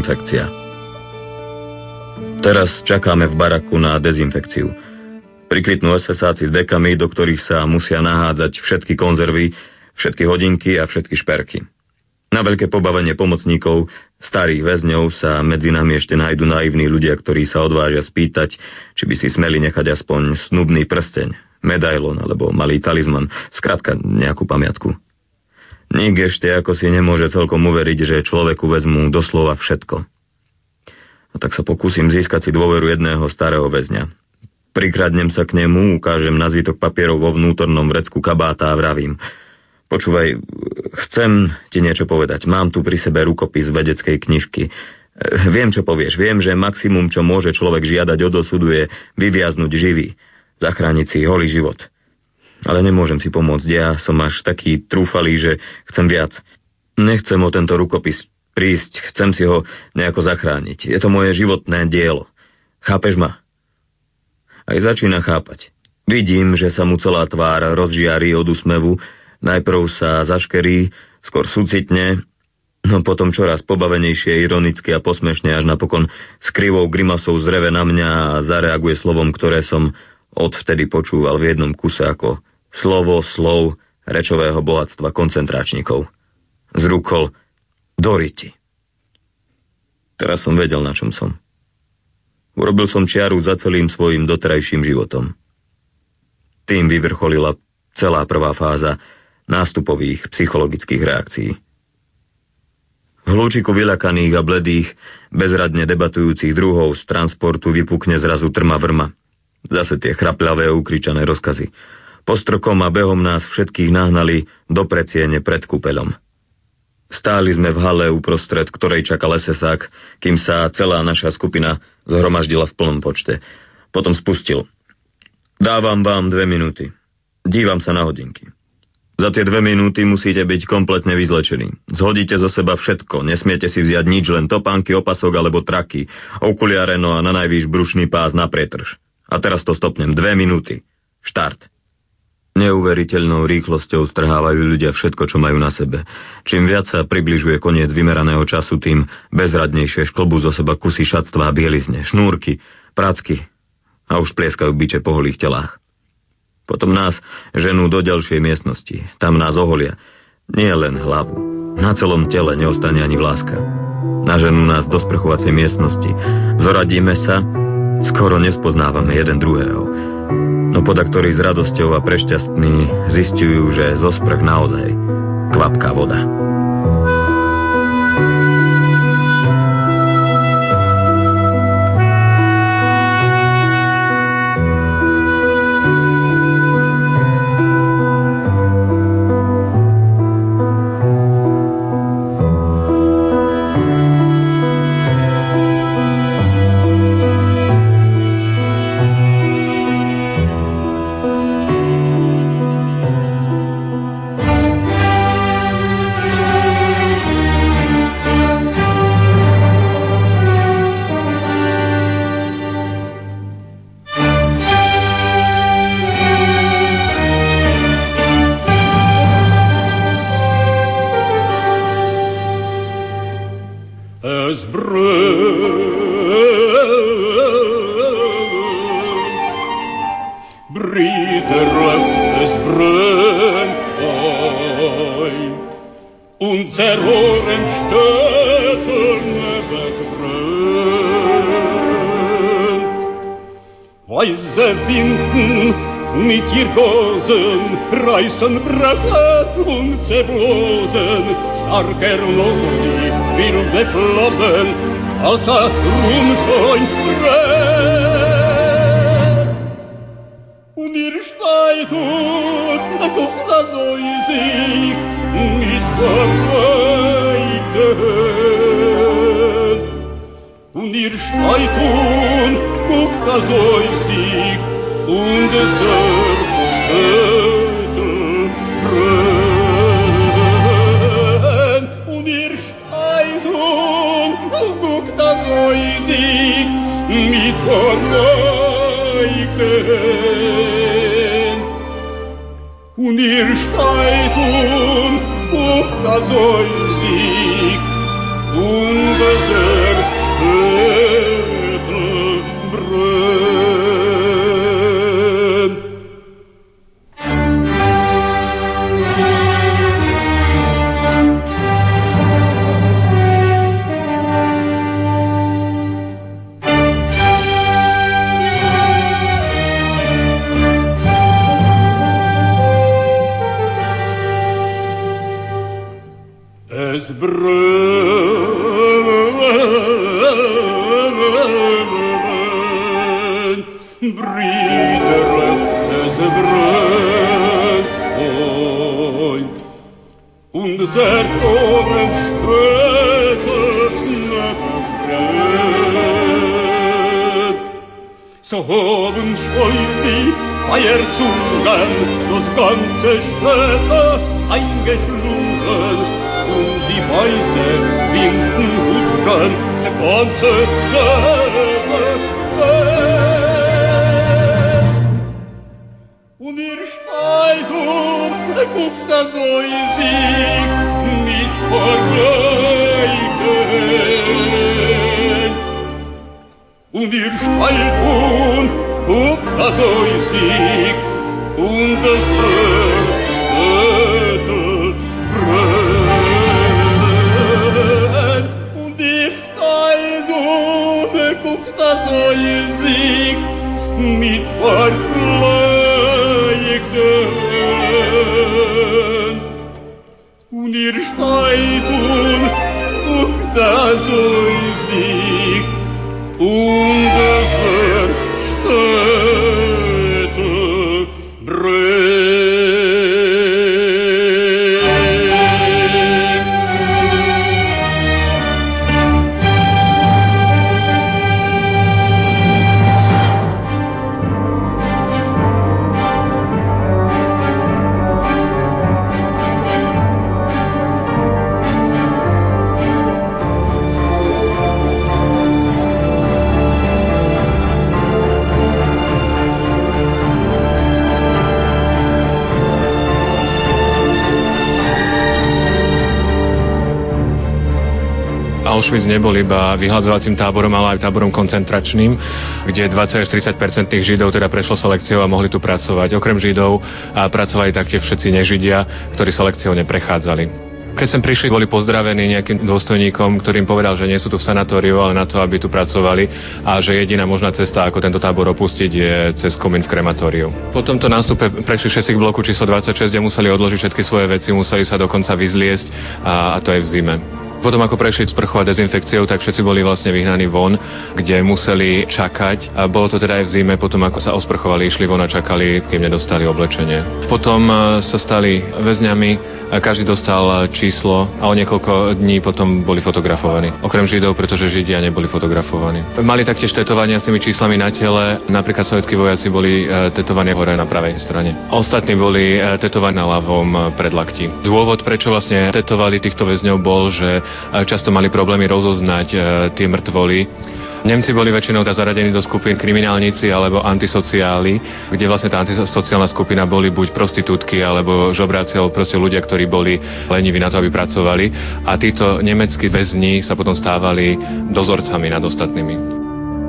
Dezinfekcia. Teraz čakáme v baraku na dezinfekciu. Prikvitnú SSáci s dekami, do ktorých sa musia nahádzať všetky konzervy, všetky hodinky a všetky šperky. Na veľké pobavenie pomocníkov, starých väzňov sa medzi nami ešte nájdu naivní ľudia, ktorí sa odvážia spýtať, či by si smeli nechať aspoň snubný prsteň, medailon alebo malý talizman, skrátka nejakú pamiatku. Nik ešte ako si nemôže celkom uveriť, že človeku vezmú doslova všetko. A tak sa pokúsim získať si dôveru jedného starého väzňa. Prikradnem sa k nemu, ukážem na zvítok papierov vo vnútornom vrecku kabáta a vravím. Počúvaj, chcem ti niečo povedať. Mám tu pri sebe rukopis vedeckej knižky. Viem, čo povieš. Viem, že maximum, čo môže človek žiadať od osudu, je vyviaznuť živý. Zachrániť si holý život ale nemôžem si pomôcť. Ja som až taký trúfalý, že chcem viac. Nechcem o tento rukopis prísť, chcem si ho nejako zachrániť. Je to moje životné dielo. Chápeš ma? Aj začína chápať. Vidím, že sa mu celá tvár rozžiarí od úsmevu, najprv sa zaškerí, skôr sucitne, no potom čoraz pobavenejšie, ironicky a posmešne, až napokon s krivou grimasou zreve na mňa a zareaguje slovom, ktoré som odvtedy počúval v jednom kuse ako slovo slov rečového bohatstva koncentračníkov. Zrúkol Doriti. Teraz som vedel, na čom som. Urobil som čiaru za celým svojim doterajším životom. Tým vyvrcholila celá prvá fáza nástupových psychologických reakcií. V hľúčiku vyľakaných a bledých, bezradne debatujúcich druhov z transportu vypukne zrazu trma vrma. Zase tie chrapľavé ukričané rozkazy. Postrokom a behom nás všetkých nahnali do preciene pred kúpeľom. Stáli sme v hale uprostred, ktorej čakal SSák, kým sa celá naša skupina zhromaždila v plnom počte. Potom spustil. Dávam vám dve minúty. Dívam sa na hodinky. Za tie dve minúty musíte byť kompletne vyzlečení. Zhodíte zo seba všetko, nesmiete si vziať nič, len topánky, opasok alebo traky, okuliare, no a na najvýš brušný pás na pretrž. A teraz to stopnem. Dve minúty. Štart. Neuveriteľnou rýchlosťou strhávajú ľudia všetko, čo majú na sebe. Čím viac sa približuje koniec vymeraného času, tým bezradnejšie šklbú zo seba kusy šatstva a bielizne, šnúrky, pracky a už plieskajú biče po holých telách. Potom nás ženú do ďalšej miestnosti. Tam nás oholia. Nie len hlavu. Na celom tele neostane ani vláska. Naženú nás do sprchovacej miestnosti. Zoradíme sa, skoro nespoznávame jeden druhého no podaktorí s radosťou a prešťastní zistujú, že zo sprch naozaj kvapká voda. Zerblosen, starker So haben schon die Feierzungen das ganze Städte eingeschlungen. Und die weiße winken Hutschen das ganze Städte Und ihr steigt und guckt das Eusig mit Vergleichen. und wir spalten und das Sieg. Und das Städtel brennt und die Fallgube guckt das neue Sieg. Mit verfleigten und ihr spalten und das Sieg. Und das Auschwitz nebol iba vyhľadzovacím táborom, ale aj táborom koncentračným, kde 20 až 30 tých Židov teda prešlo selekciou a mohli tu pracovať. Okrem Židov a pracovali taktiež všetci nežidia, ktorí selekciou neprechádzali. Keď sem prišli, boli pozdravení nejakým dôstojníkom, ktorým povedal, že nie sú tu v sanatóriu, ale na to, aby tu pracovali a že jediná možná cesta, ako tento tábor opustiť, je cez komín v krematóriu. Po tomto nástupe prešli všetci k bloku číslo 26, kde museli odložiť všetky svoje veci, museli sa dokonca vyzliesť a, a to aj v zime. Potom ako prešli sprchou a dezinfekciou, tak všetci boli vlastne vyhnaní von, kde museli čakať. A bolo to teda aj v zime, potom ako sa osprchovali, išli von a čakali, kým nedostali oblečenie. Potom e, sa stali väzňami, každý dostal číslo a o niekoľko dní potom boli fotografovaní. Okrem Židov, pretože Židia neboli fotografovaní. Mali taktiež tetovania s tými číslami na tele, napríklad sovietskí vojaci boli e, tetovaní hore na pravej strane. Ostatní boli e, tetovaní na ľavom e, predlakti. Dôvod, prečo vlastne tetovali týchto väzňov bol, že často mali problémy rozoznať tie mŕtvoly Nemci boli väčšinou zaradení do skupín kriminálnici alebo antisociáli, kde vlastne tá antisociálna skupina boli buď prostitútky alebo žobráci alebo proste ľudia, ktorí boli leniví na to, aby pracovali. A títo nemeckí väzni sa potom stávali dozorcami nad ostatnými.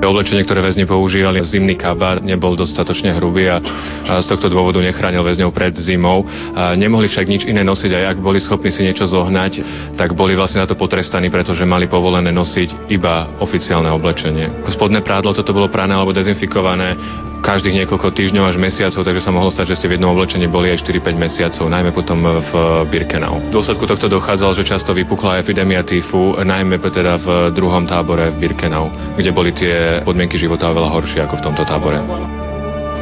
Oblečenie, ktoré väzni používali, zimný kabát, nebol dostatočne hrubý a, a z tohto dôvodu nechránil väzňov pred zimou. A nemohli však nič iné nosiť, aj ak boli schopní si niečo zohnať, tak boli vlastne na to potrestaní, pretože mali povolené nosiť iba oficiálne oblečenie. Spodné prádlo toto bolo prané alebo dezinfikované každých niekoľko týždňov až mesiacov, takže sa mohlo stať, že ste v jednom oblečení boli aj 4-5 mesiacov, najmä potom v Birkenau. V dôsledku tohto dochádzalo, že často vypukla epidémia týfu, najmä teda v druhom tábore v Birkenau, kde boli tie podmienky života oveľa horšie ako v tomto tábore.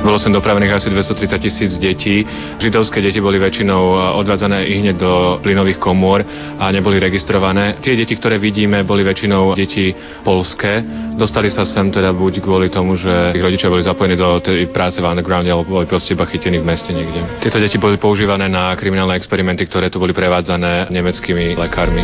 Bolo sem dopravených asi 230 tisíc detí. Židovské deti boli väčšinou eh, odvádzané i hneď do plynových komôr a neboli registrované. Tie deti, ktoré vidíme, boli väčšinou deti polské. Dostali sa sem teda buď kvôli tomu, že ich rodičia boli zapojení do tej práce v undergrounde alebo boli proste iba chytení v meste niekde. Tieto deti boli používané na kriminálne experimenty, ktoré tu boli prevádzané nemeckými lekármi.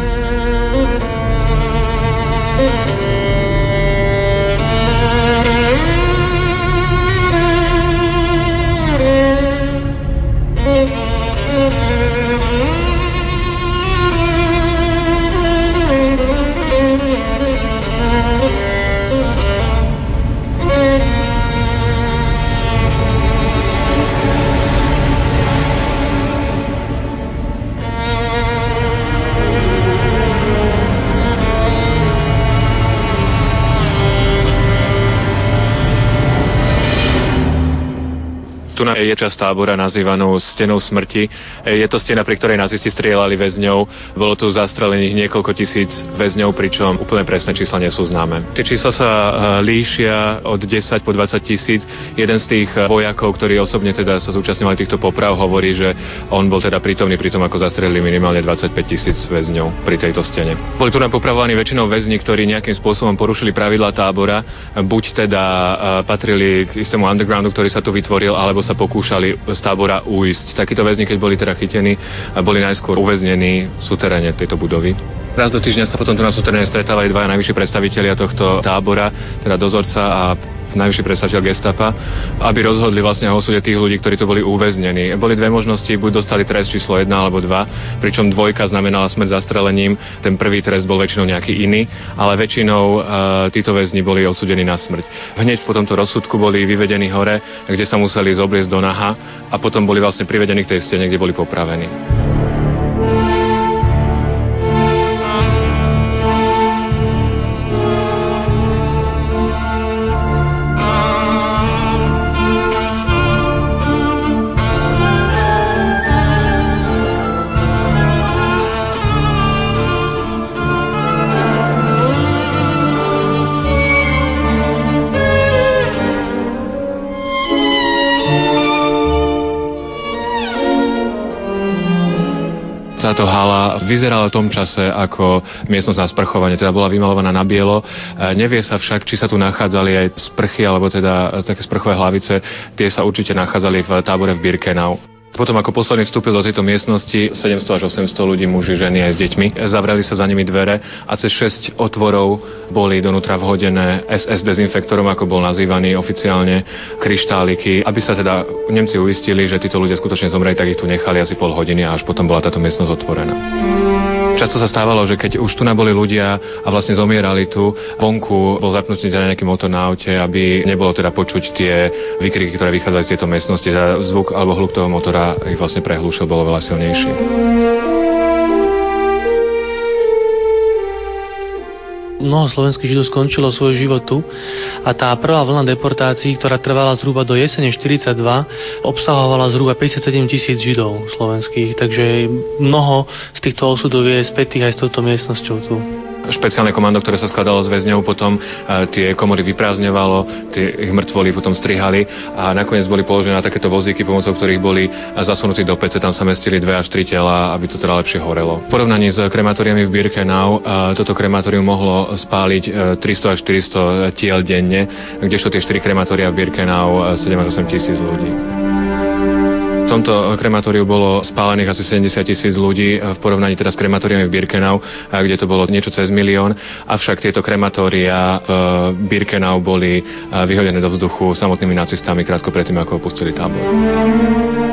Tu je časť tábora nazývanú stenou smrti. Je to stena, pri ktorej nazisti strieľali väzňov. Bolo tu zastrelených niekoľko tisíc väzňov, pričom úplne presné čísla nie sú známe. Tie čísla sa e, líšia od 10 po 20 tisíc. Jeden z tých e, vojakov, ktorí osobne teda sa zúčastňovali týchto poprav, hovorí, že on bol teda prítomný pri tom, ako zastrelili minimálne 25 tisíc väzňov pri tejto stene. Boli tu napopravovaní väčšinou väzni, ktorí nejakým spôsobom porušili pravidla tábora, buď teda e, patrili k istému undergroundu, ktorý sa tu vytvoril, alebo sa pokúšali z tábora uísť. Takíto väzni, keď boli teda chytení, boli najskôr uväznení v suteréne tejto budovy. Raz do týždňa sa potom tu na suteréne stretávali dvaja najvyšší predstavitelia tohto tábora, teda dozorca a najvyšší predstaviteľ gestapa, aby rozhodli vlastne o osude tých ľudí, ktorí tu boli uväznení. Boli dve možnosti, buď dostali trest číslo 1 alebo 2, pričom dvojka znamenala smrť zastrelením, ten prvý trest bol väčšinou nejaký iný, ale väčšinou e, títo väzni boli osudení na smrť. Hneď po tomto rozsudku boli vyvedení hore, kde sa museli zobliesť do naha a potom boli vlastne privedení k tej stene, kde boli popravení. Vyzerala v tom čase ako miestnosť na sprchovanie, teda bola vymalovaná na bielo. E, nevie sa však, či sa tu nachádzali aj sprchy, alebo teda také sprchové hlavice. Tie sa určite nachádzali v tábore v Birkenau. Potom ako posledný vstúpil do tejto miestnosti 700 až 800 ľudí, muži, ženy aj s deťmi. Zavreli sa za nimi dvere a cez 6 otvorov boli donútra vhodené SS dezinfektorom, ako bol nazývaný oficiálne, kryštáliky, aby sa teda Nemci uistili, že títo ľudia skutočne zomreli, tak ich tu nechali asi pol hodiny a až potom bola táto miestnosť otvorená. Často sa stávalo, že keď už tu boli ľudia a vlastne zomierali tu, vonku bol zapnutý teda nejaký motor na aute, aby nebolo teda počuť tie výkriky, ktoré vychádzali z tejto miestnosti. Teda zvuk alebo hluk toho motora ich vlastne prehlúšil, bolo veľa silnejší. mnoho slovenských židov skončilo svoj život tu a tá prvá vlna deportácií, ktorá trvala zhruba do jesene 42, obsahovala zhruba 57 tisíc židov slovenských, takže mnoho z týchto osudov je spätých aj s touto miestnosťou tu špeciálne komando, ktoré sa skladalo z väzňov, potom e, tie komory vyprázdňovalo, tie ich mŕtvoly potom strihali a nakoniec boli položené na takéto vozíky, pomocou ktorých boli zasunutí do pece, tam sa mestili dve až tri tela, aby to teda lepšie horelo. V porovnaní s krematóriami v Birkenau, e, toto krematórium mohlo spáliť 300 e, až 400 tiel denne, kdežto tie 4 krematória v Birkenau 7 až 8 tisíc ľudí tomto krematóriu bolo spálených asi 70 tisíc ľudí v porovnaní teda s krematóriami v Birkenau, kde to bolo niečo cez milión. Avšak tieto krematória v Birkenau boli vyhodené do vzduchu samotnými nacistami krátko predtým, ako opustili tábor.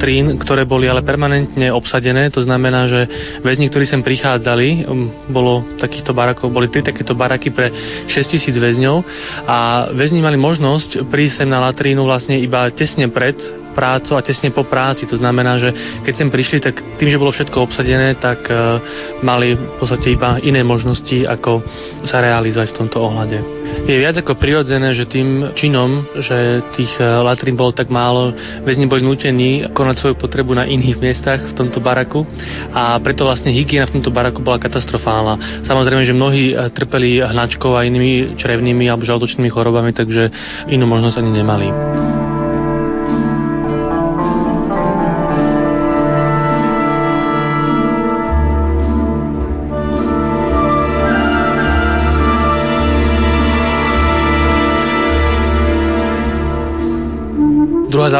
200 latrín, ktoré boli ale permanentne obsadené. To znamená, že väzni, ktorí sem prichádzali, um, bolo takýchto barakov, boli tri takéto baraky pre 6000 väzňov a väzni mali možnosť prísť sem na latrínu vlastne iba tesne pred prácu a tesne po práci. To znamená, že keď sem prišli, tak tým, že bolo všetko obsadené, tak uh, mali v podstate iba iné možnosti, ako sa realizovať v tomto ohľade. Je viac ako prirodzené, že tým činom, že tých e, latrín bolo tak málo, väzni boli nutení konať svoju potrebu na iných miestach v tomto baraku a preto vlastne hygiena v tomto baraku bola katastrofálna. Samozrejme, že mnohí e, trpeli hnačkou a inými črevnými alebo žaldočnými chorobami, takže inú možnosť ani nemali.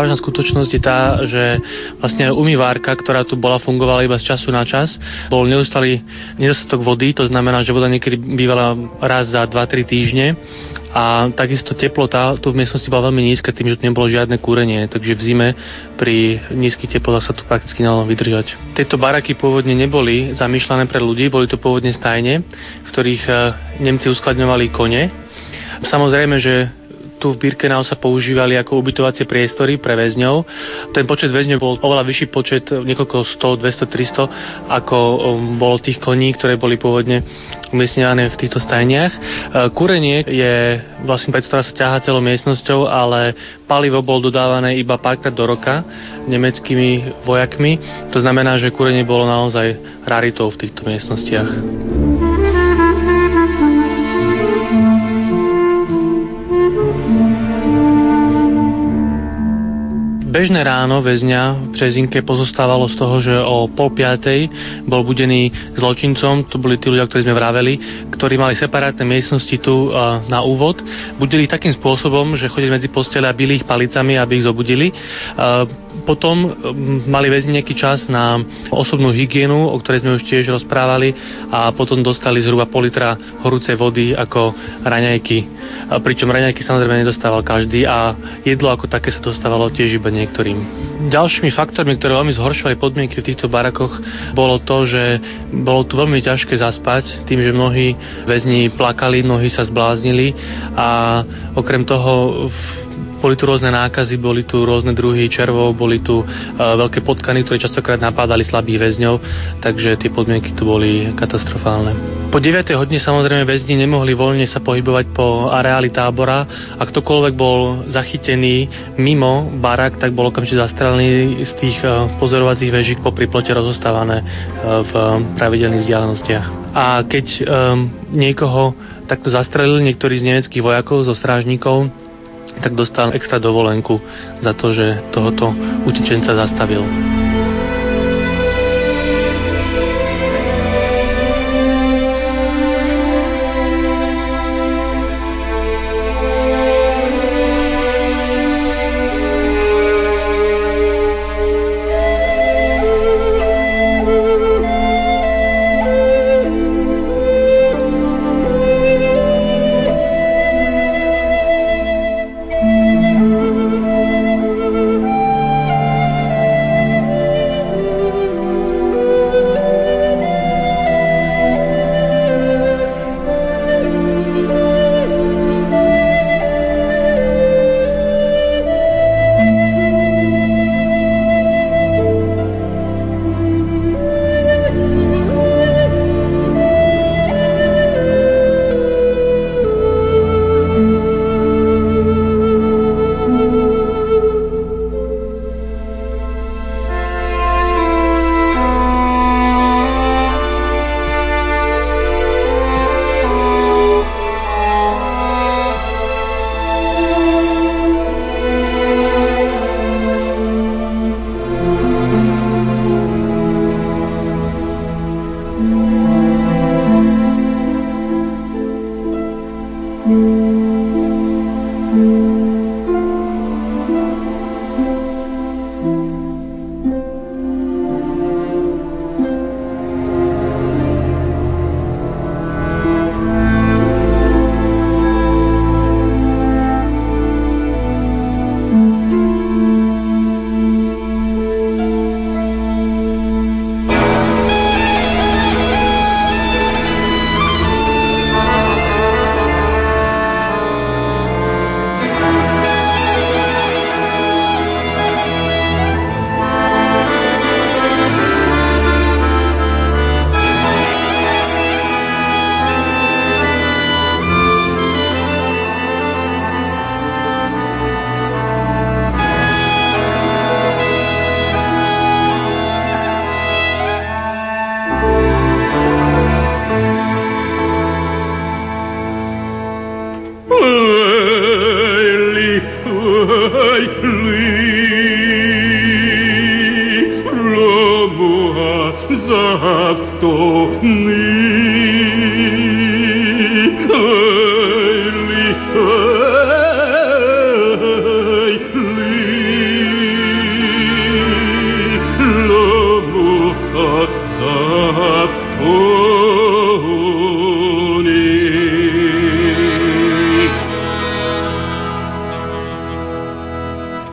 Závažná skutočnosť je tá, že vlastne umývárka, ktorá tu bola, fungovala iba z času na čas. Bol neustalý nedostatok vody, to znamená, že voda niekedy bývala raz za 2-3 týždne a takisto teplota tu v miestnosti bola veľmi nízka tým, že tu nebolo žiadne kúrenie, takže v zime pri nízkych teplotách sa tu prakticky nedalo vydržať. Tieto baraky pôvodne neboli zamýšľané pre ľudí, boli to pôvodne stajne, v ktorých eh, Nemci uskladňovali kone. Samozrejme, že tu v Birkenau sa používali ako ubytovacie priestory pre väzňov. Ten počet väzňov bol oveľa vyšší počet, niekoľko 100, 200, 300, ako um, bolo tých koní, ktoré boli pôvodne umiestňované v týchto stajniach. E, kúrenie je vlastne vec, ktorá sa ťahá celou miestnosťou, ale palivo bol dodávané iba párkrát do roka nemeckými vojakmi. To znamená, že kúrenie bolo naozaj raritou v týchto miestnostiach. Bežné ráno väzňa v Březinke pozostávalo z toho, že o pol piatej bol budený zločincom, to boli tí ľudia, ktorí sme vraveli, ktorí mali separátne miestnosti tu na úvod. Budili takým spôsobom, že chodili medzi postele a byli ich palicami, aby ich zobudili. Potom mali väzni nejaký čas na osobnú hygienu, o ktorej sme už tiež rozprávali a potom dostali zhruba pol litra horúcej vody ako raňajky. Pričom raňajky samozrejme nedostával každý a jedlo ako také sa dostávalo tiež iba niektorým. Ďalšími faktormi, ktoré veľmi zhoršovali podmienky v týchto barakoch, bolo to, že bolo tu veľmi ťažké zaspať, tým, že mnohí väzni plakali, mnohí sa zbláznili a okrem toho v boli tu rôzne nákazy, boli tu rôzne druhy červov, boli tu uh, veľké potkany, ktoré častokrát napádali slabých väzňov, takže tie podmienky tu boli katastrofálne. Po 9. hodine samozrejme väzni nemohli voľne sa pohybovať po areáli tábora a ktokoľvek bol zachytený mimo barak, tak bol okamžite zastrelený z tých uh, pozorovacích vežík po priplote rozostávané uh, v pravidelných vzdialenostiach. A keď um, niekoho takto zastrelil niektorý z nemeckých vojakov, zo strážnikov, tak dostal extra dovolenku za to, že tohoto utečenca zastavil.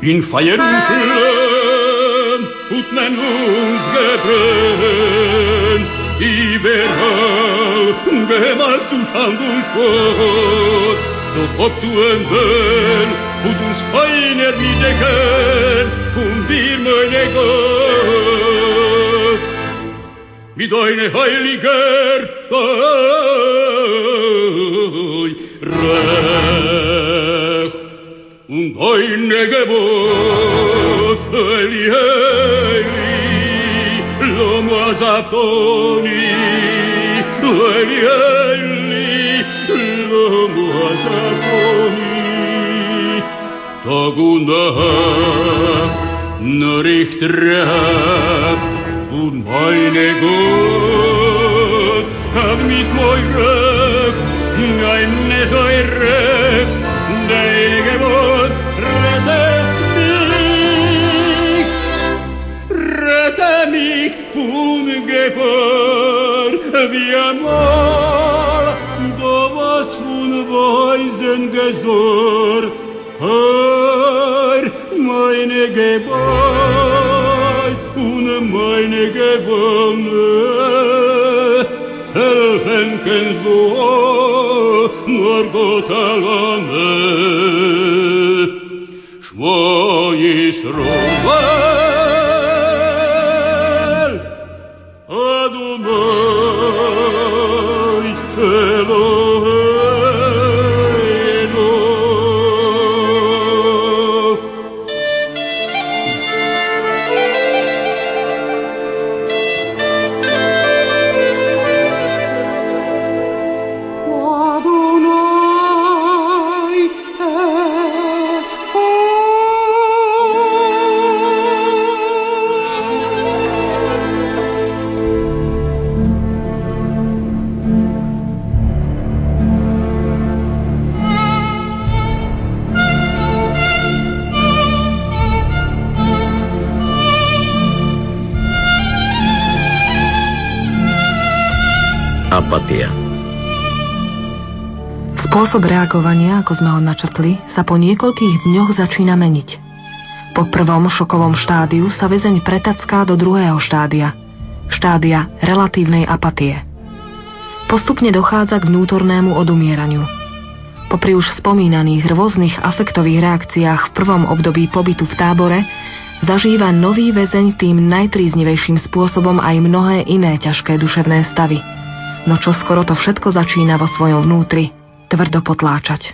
In Feuer und Flammen tut man uns gebrennt, überall gemalt zu Schand und Spott. Doch ob du Bell und uns keiner wiederkennt, und wir meine Gott, mit deine heiliger Reich und deine Gebot, Eli, Eli, l'uomo Zapponi, Eli, Eli, l'uomo Zapponi, Tag nur ich traf, und meine Gott, hab mit Meurech, eine Säure, deine Gebot, rette mich, rette mich von Gefahr, wie einmal, da was von Weisen gesorgt, Herr, meine Gebot, meine Gewonne, helfen kennst du, nur Gott alleine. Schmo Yisroel, Spôsob reagovania, ako sme ho načrtli, sa po niekoľkých dňoch začína meniť. Po prvom šokovom štádiu sa väzeň pretacká do druhého štádia, štádia relatívnej apatie. Postupne dochádza k vnútornému odumieraniu. Popri už spomínaných rôznych afektových reakciách v prvom období pobytu v tábore zažíva nový väzeň tým najtríznivejším spôsobom aj mnohé iné ťažké duševné stavy. No čo skoro to všetko začína vo svojom vnútri tvrdo potláčať.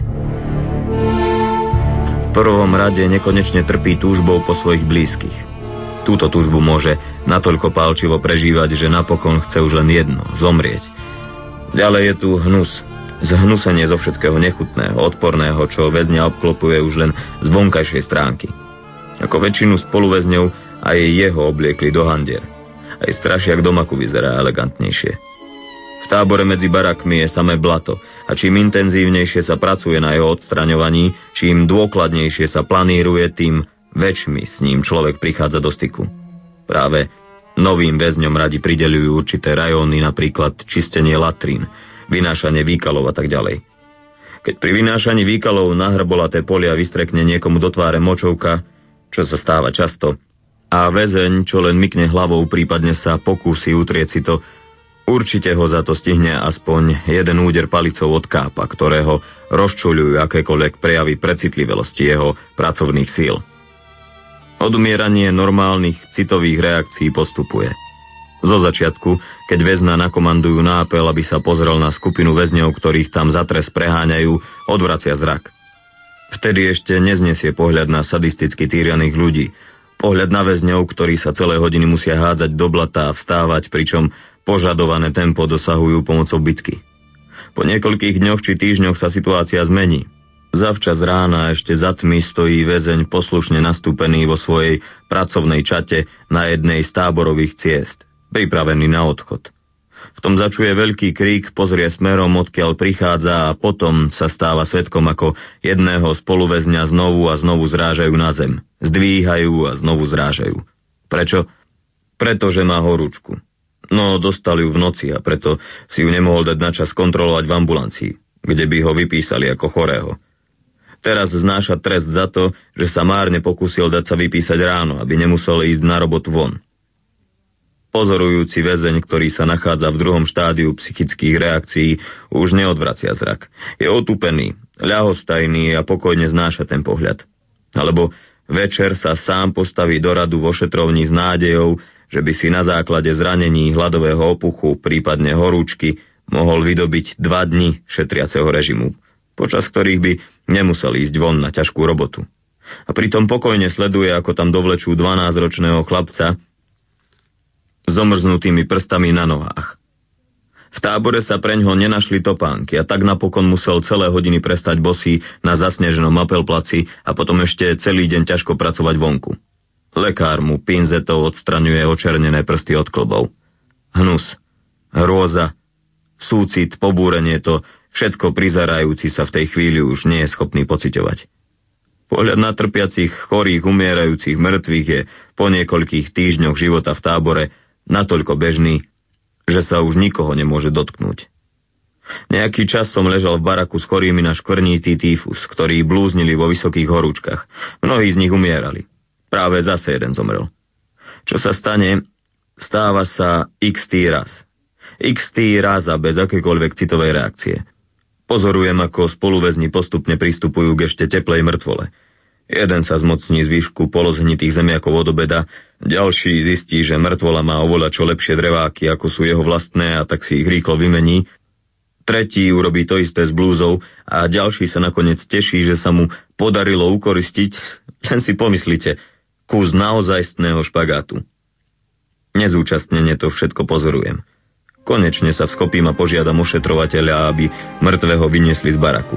V prvom rade nekonečne trpí túžbou po svojich blízkych. Túto túžbu môže natoľko pálčivo prežívať, že napokon chce už len jedno – zomrieť. Ďalej je tu hnus, zhnusenie zo všetkého nechutného, odporného, čo väzňa obklopuje už len z vonkajšej stránky. Ako väčšinu spoluväzňov aj jeho obliekli do handier. Aj strašiak domaku vyzerá elegantnejšie. V tábore medzi barakmi je samé blato a čím intenzívnejšie sa pracuje na jeho odstraňovaní, čím dôkladnejšie sa planíruje, tým väčšmi s ním človek prichádza do styku. Práve novým väzňom radi prideľujú určité rajóny, napríklad čistenie latrín, vynášanie výkalov a tak ďalej. Keď pri vynášaní výkalov na hrbolaté polia vystrekne niekomu do tváre močovka, čo sa stáva často, a väzeň, čo len mykne hlavou, prípadne sa pokúsi utrieť si to, Určite ho za to stihne aspoň jeden úder palicou od kápa, ktorého rozčuľujú akékoľvek prejavy precitlivelosti jeho pracovných síl. Odumieranie normálnych citových reakcií postupuje. Zo začiatku, keď väzna nakomandujú nápel, aby sa pozrel na skupinu väzňov, ktorých tam za preháňajú, odvracia zrak. Vtedy ešte neznesie pohľad na sadisticky týraných ľudí, pohľad na väzňov, ktorí sa celé hodiny musia hádzať do blata a vstávať, pričom požadované tempo dosahujú pomocou bitky. Po niekoľkých dňoch či týždňoch sa situácia zmení. Zavčas rána ešte za tmy stojí väzeň poslušne nastúpený vo svojej pracovnej čate na jednej z táborových ciest, pripravený na odchod. V tom začuje veľký krík, pozrie smerom, odkiaľ prichádza a potom sa stáva svetkom, ako jedného spoluväzňa znovu a znovu zrážajú na zem. Zdvíhajú a znovu zrážajú. Prečo? Pretože má horúčku. No, dostali ju v noci a preto si ju nemohol dať na čas kontrolovať v ambulancii, kde by ho vypísali ako chorého. Teraz znáša trest za to, že sa márne pokúsil dať sa vypísať ráno, aby nemusel ísť na robotu von. Pozorujúci väzeň, ktorý sa nachádza v druhom štádiu psychických reakcií, už neodvracia zrak. Je otupený, ľahostajný a pokojne znáša ten pohľad. Alebo večer sa sám postaví do radu vo šetrovni s nádejou, že by si na základe zranení hladového opuchu, prípadne horúčky, mohol vydobiť dva dni šetriaceho režimu počas ktorých by nemusel ísť von na ťažkú robotu. A pritom pokojne sleduje, ako tam dovlečú 12-ročného chlapca s omrznutými prstami na nohách. V tábore sa preňho nenašli topánky a tak napokon musel celé hodiny prestať bosy na zasneženom apelplaci a potom ešte celý deň ťažko pracovať vonku. Lekár mu pinzetou odstraňuje očernené prsty od klbov. Hnus, hrôza, súcit, pobúrenie to Všetko prizerajúci sa v tej chvíli už nie je schopný pociťovať. Pohľad na trpiacich, chorých, umierajúcich, mŕtvych je po niekoľkých týždňoch života v tábore natoľko bežný, že sa už nikoho nemôže dotknúť. Nejaký čas som ležal v baraku s chorými na škvrnitý týfus, ktorí blúznili vo vysokých horúčkach. Mnohí z nich umierali. Práve zase jeden zomrel. Čo sa stane, stáva sa x raz. x raz a bez akékoľvek citovej reakcie. Pozorujem, ako spoluväzni postupne pristupujú k ešte teplej mŕtvole. Jeden sa zmocní z výšku polozhnitých zemiakov od obeda, ďalší zistí, že mŕtvola má oveľa čo lepšie dreváky, ako sú jeho vlastné a tak si ich rýchlo vymení. Tretí urobí to isté s blúzou a ďalší sa nakoniec teší, že sa mu podarilo ukoristiť, len si pomyslite, kus naozajstného špagátu. Nezúčastnene to všetko pozorujem. Konečne sa vskopím a požiadam ošetrovateľa, aby mŕtvého vyniesli z baraku.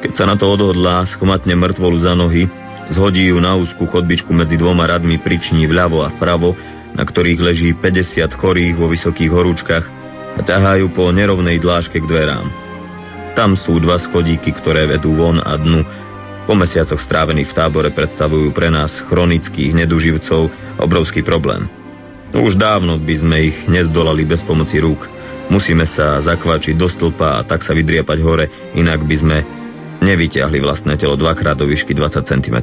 Keď sa na to odhodlá, schmatne mŕtvolu za nohy, zhodí ju na úzku chodbičku medzi dvoma radmi priční vľavo a vpravo, na ktorých leží 50 chorých vo vysokých horúčkach a ťahajú po nerovnej dláške k dverám. Tam sú dva schodíky, ktoré vedú von a dnu. Po mesiacoch strávených v tábore predstavujú pre nás chronických neduživcov obrovský problém – už dávno by sme ich nezdolali bez pomoci rúk. Musíme sa zakvačiť do stĺpa a tak sa vydriapať hore, inak by sme nevyťahli vlastné telo dvakrát do výšky 20 cm.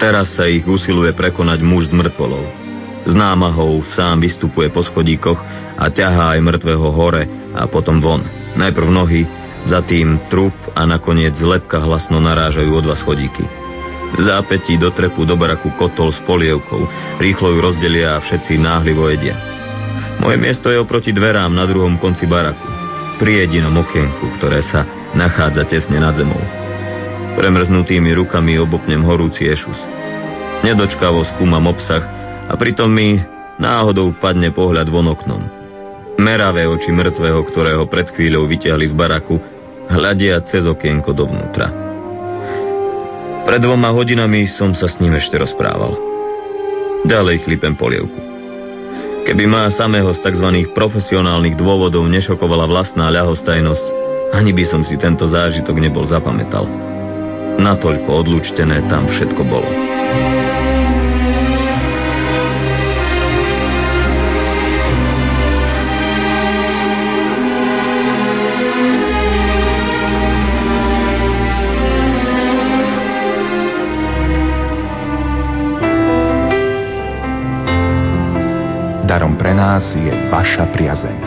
Teraz sa ich usiluje prekonať muž s mŕtvolou. S námahou sám vystupuje po schodíkoch a ťahá aj mŕtvého hore a potom von. Najprv nohy, za tým trup a nakoniec lepka hlasno narážajú o dva schodíky. V zápetí do trepu do baraku kotol s polievkou. Rýchlo ju rozdelia a všetci náhlivo jedia. Moje miesto je oproti dverám na druhom konci baraku. Pri jedinom okienku, ktoré sa nachádza tesne nad zemou. Premrznutými rukami obopnem horúci ešus. Nedočkavo skúmam obsah a pritom mi náhodou padne pohľad von oknom. Meravé oči mŕtvého, ktorého pred chvíľou vyťahli z baraku, hľadia cez okienko dovnútra. Pred dvoma hodinami som sa s ním ešte rozprával. Ďalej chlipem polievku. Keby ma samého z tzv. profesionálnych dôvodov nešokovala vlastná ľahostajnosť, ani by som si tento zážitok nebol zapamätal. Natoľko odlúčtené tam všetko bolo. Darom pre nás je vaša priazeň.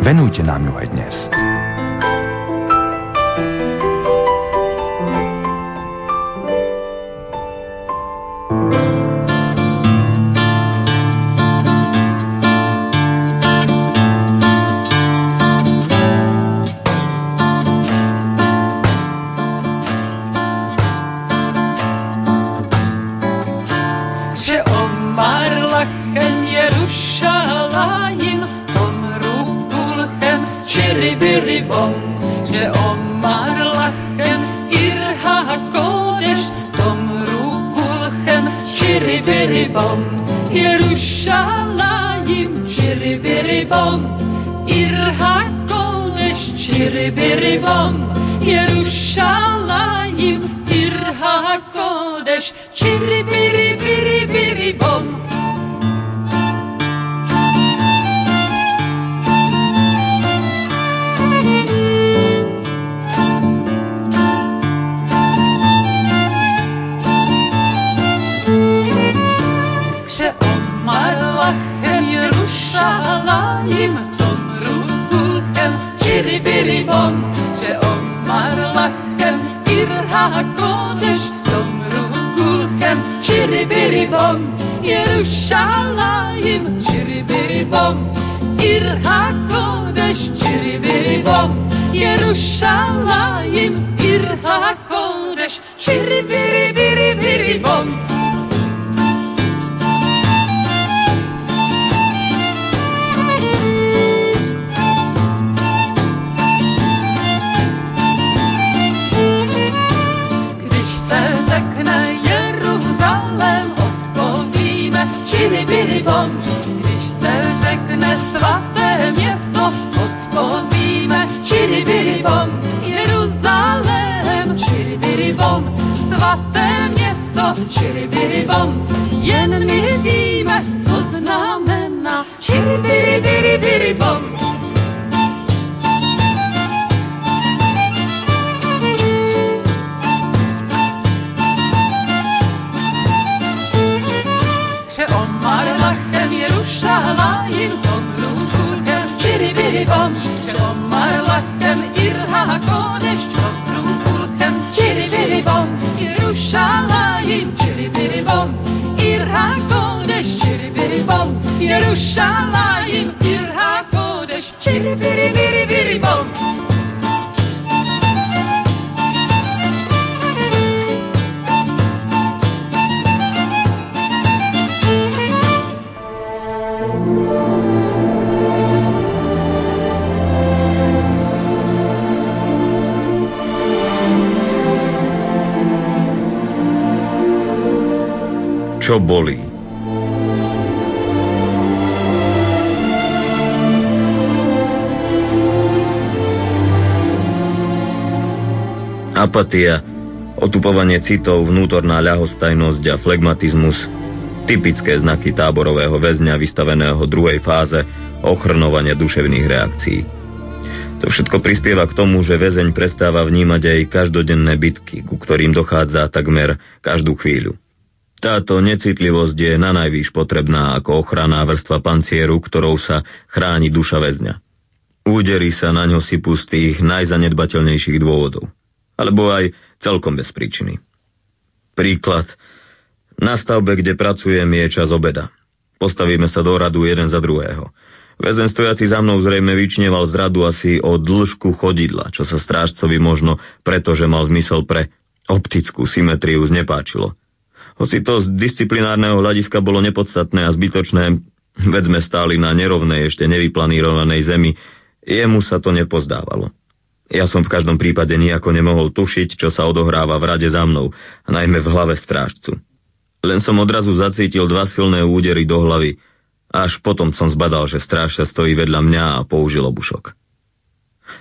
Venujte nám ju aj dnes. Čo bolí? Apatia, otupovanie citov, vnútorná ľahostajnosť a flegmatizmus, typické znaky táborového väzňa vystaveného druhej fáze ochrnovania duševných reakcií. To všetko prispieva k tomu, že väzeň prestáva vnímať aj každodenné bitky, ku ktorým dochádza takmer každú chvíľu. Táto necitlivosť je na najvýš potrebná ako ochranná vrstva pancieru, ktorou sa chráni duša väzňa. Údery sa na ňo sypú z tých najzanedbateľnejších dôvodov. Alebo aj celkom bez príčiny. Príklad. Na stavbe, kde pracujem, je čas obeda. Postavíme sa do radu jeden za druhého. Väzen stojaci za mnou zrejme vyčneval z radu asi o dĺžku chodidla, čo sa strážcovi možno, pretože mal zmysel pre optickú symetriu, znepáčilo. Hoci to z disciplinárneho hľadiska bolo nepodstatné a zbytočné, veď sme stáli na nerovnej, ešte nevyplanírovanej zemi, jemu sa to nepozdávalo. Ja som v každom prípade nejako nemohol tušiť, čo sa odohráva v rade za mnou, a najmä v hlave strážcu. Len som odrazu zacítil dva silné údery do hlavy, až potom som zbadal, že strážca stojí vedľa mňa a použil obušok.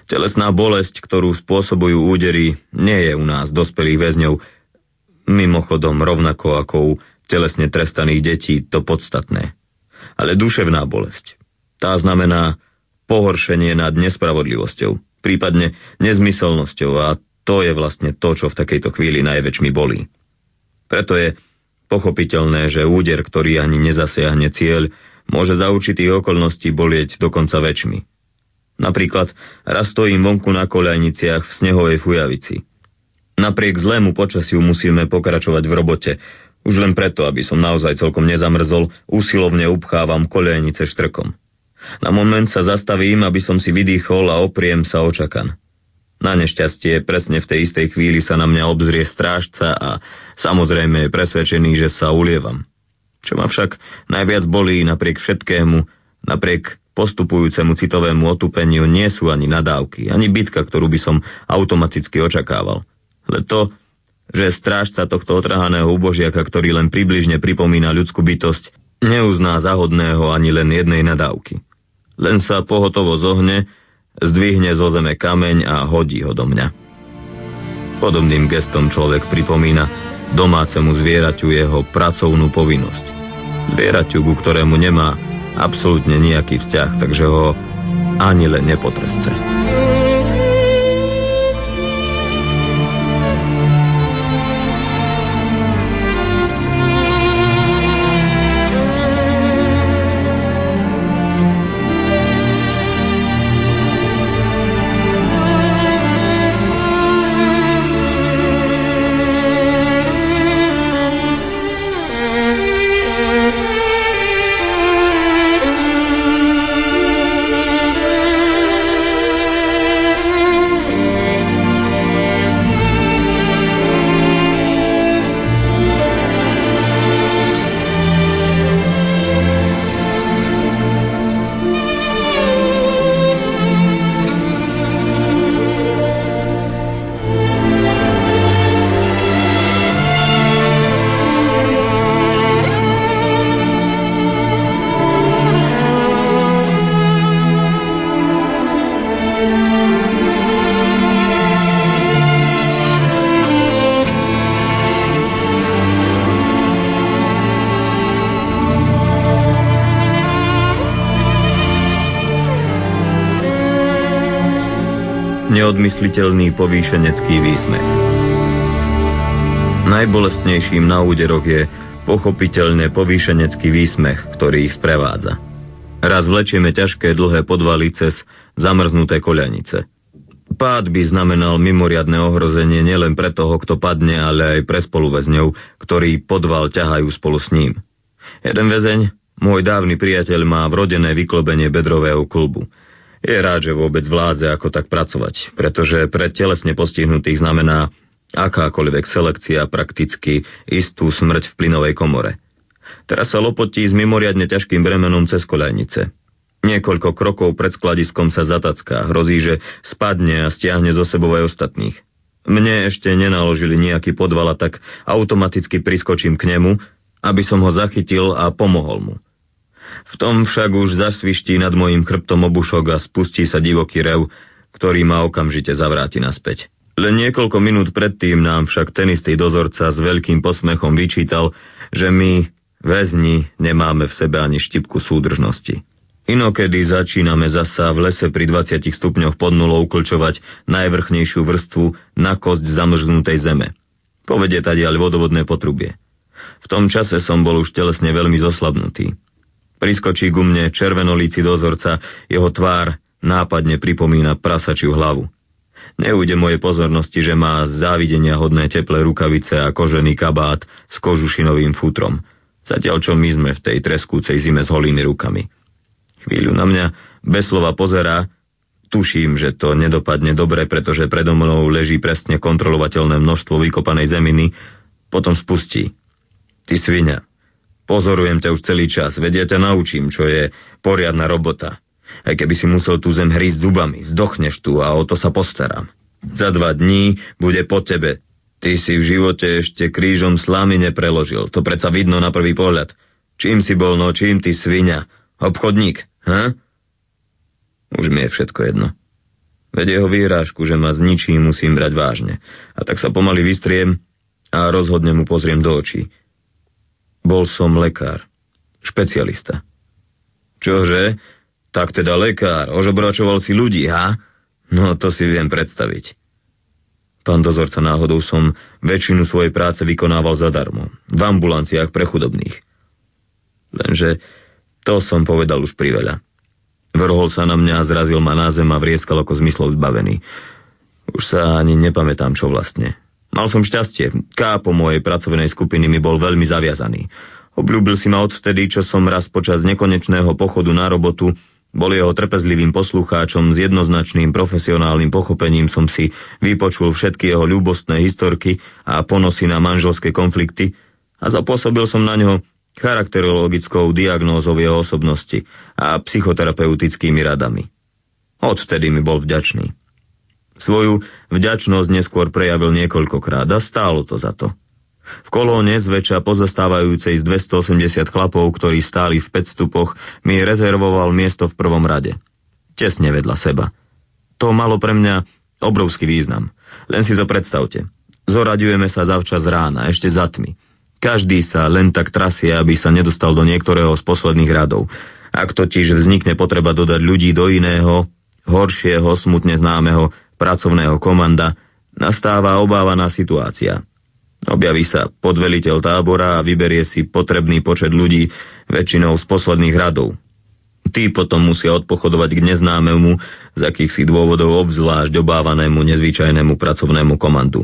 Telesná bolesť, ktorú spôsobujú údery, nie je u nás, dospelých väzňov, mimochodom rovnako ako u telesne trestaných detí, to podstatné. Ale duševná bolesť. Tá znamená pohoršenie nad nespravodlivosťou, prípadne nezmyselnosťou a to je vlastne to, čo v takejto chvíli najväčšmi bolí. Preto je pochopiteľné, že úder, ktorý ani nezasiahne cieľ, môže za určitých okolností bolieť dokonca väčšmi. Napríklad raz stojím vonku na koľajniciach v snehovej fujavici. Napriek zlému počasiu musíme pokračovať v robote. Už len preto, aby som naozaj celkom nezamrzol, úsilovne upchávam koľajnice štrkom. Na moment sa zastavím, aby som si vydýchol a opriem sa očakan. Na nešťastie presne v tej istej chvíli sa na mňa obzrie strážca a samozrejme je presvedčený, že sa ulievam. Čo ma však najviac bolí napriek všetkému, napriek postupujúcemu citovému otupeniu nie sú ani nadávky, ani bitka, ktorú by som automaticky očakával. Ale to, že strážca tohto otrhaného ubožiaka, ktorý len približne pripomína ľudskú bytosť, neuzná zahodného ani len jednej nadávky. Len sa pohotovo zohne, zdvihne zo zeme kameň a hodí ho do mňa. Podobným gestom človek pripomína domácemu zvieraťu jeho pracovnú povinnosť. Zvieraťu, ku ktorému nemá absolútne nejaký vzťah, takže ho ani len nepotresce. Neodmysliteľný povýšenecký výsmech. Najbolestnejším na úderoch je pochopiteľne povýšenecký výsmech, ktorý ich sprevádza. Raz vlečieme ťažké dlhé podvaly cez zamrznuté koľanice. Pád by znamenal mimoriadne ohrozenie nielen pre toho, kto padne, ale aj pre spoluväzňov, ktorí podval ťahajú spolu s ním. Jeden väzeň, môj dávny priateľ, má vrodené vyklobenie bedrového klubu. Je rád, že vôbec vládze ako tak pracovať, pretože pre telesne postihnutých znamená akákoľvek selekcia prakticky istú smrť v plynovej komore. Teraz sa lopotí s mimoriadne ťažkým bremenom cez koľajnice. Niekoľko krokov pred skladiskom sa zatacká, hrozí, že spadne a stiahne zo sebou aj ostatných. Mne ešte nenaložili nejaký podval a tak automaticky priskočím k nemu, aby som ho zachytil a pomohol mu. V tom však už zasviští nad mojim chrbtom obušok a spustí sa divoký rev, ktorý ma okamžite zavráti naspäť. Len niekoľko minút predtým nám však ten istý dozorca s veľkým posmechom vyčítal, že my, väzni, nemáme v sebe ani štipku súdržnosti. Inokedy začíname zasa v lese pri 20 stupňoch pod nulou uklčovať najvrchnejšiu vrstvu na kosť zamrznutej zeme. Povedie tadiaľ vodovodné potrubie. V tom čase som bol už telesne veľmi zoslabnutý. Priskočí ku mne červenolíci dozorca, jeho tvár nápadne pripomína prasačiu hlavu. Neújde mojej pozornosti, že má závidenia hodné teplé rukavice a kožený kabát s kožušinovým futrom, zatiaľ čo my sme v tej treskúcej zime s holými rukami. Chvíľu na mňa bez slova pozerá, tuším, že to nedopadne dobre, pretože predo mnou leží presne kontrolovateľné množstvo vykopanej zeminy, potom spustí. Ty svinia, Pozorujem ťa už celý čas, vedia ťa naučím, čo je poriadna robota. Aj keby si musel tú zem hrísť zubami, zdochneš tu a o to sa postaram. Za dva dní bude po tebe. Ty si v živote ešte krížom slámy nepreložil, to predsa vidno na prvý pohľad. Čím si bol, no čím ty svinia? Obchodník, ha? Už mi je všetko jedno. Veď jeho výhrážku, že ma s ničím musím brať vážne. A tak sa pomaly vystriem a rozhodne mu pozriem do očí. Bol som lekár. Špecialista. Čože? Tak teda lekár. Ožobračoval si ľudí, ha? No, to si viem predstaviť. Pán dozorca, náhodou som väčšinu svojej práce vykonával zadarmo. V ambulanciách pre chudobných. Lenže to som povedal už priveľa. Vrhol sa na mňa, zrazil ma na zem a vrieskal ako zmyslov zbavený. Už sa ani nepamätám, čo vlastne. Mal som šťastie. Kápo mojej pracovnej skupiny mi bol veľmi zaviazaný. Obľúbil si ma odvtedy, čo som raz počas nekonečného pochodu na robotu bol jeho trpezlivým poslucháčom s jednoznačným profesionálnym pochopením som si vypočul všetky jeho ľúbostné historky a ponosy na manželské konflikty a zapôsobil som na ňo charakterologickou diagnózou jeho osobnosti a psychoterapeutickými radami. Odvtedy mi bol vďačný. Svoju vďačnosť neskôr prejavil niekoľkokrát a stálo to za to. V kolóne zväčša pozastávajúcej z 280 chlapov, ktorí stáli v 5 stupoch, mi rezervoval miesto v prvom rade. Tesne vedľa seba. To malo pre mňa obrovský význam. Len si to predstavte. Zoraďujeme sa zavčas rána, ešte za tmy. Každý sa len tak trasie, aby sa nedostal do niektorého z posledných radov. Ak totiž vznikne potreba dodať ľudí do iného, horšieho, smutne známeho pracovného komanda, nastáva obávaná situácia. Objaví sa podveliteľ tábora a vyberie si potrebný počet ľudí, väčšinou z posledných radov. Tí potom musia odpochodovať k neznámemu, z akýchsi dôvodov obzvlášť obávanému nezvyčajnému pracovnému komandu.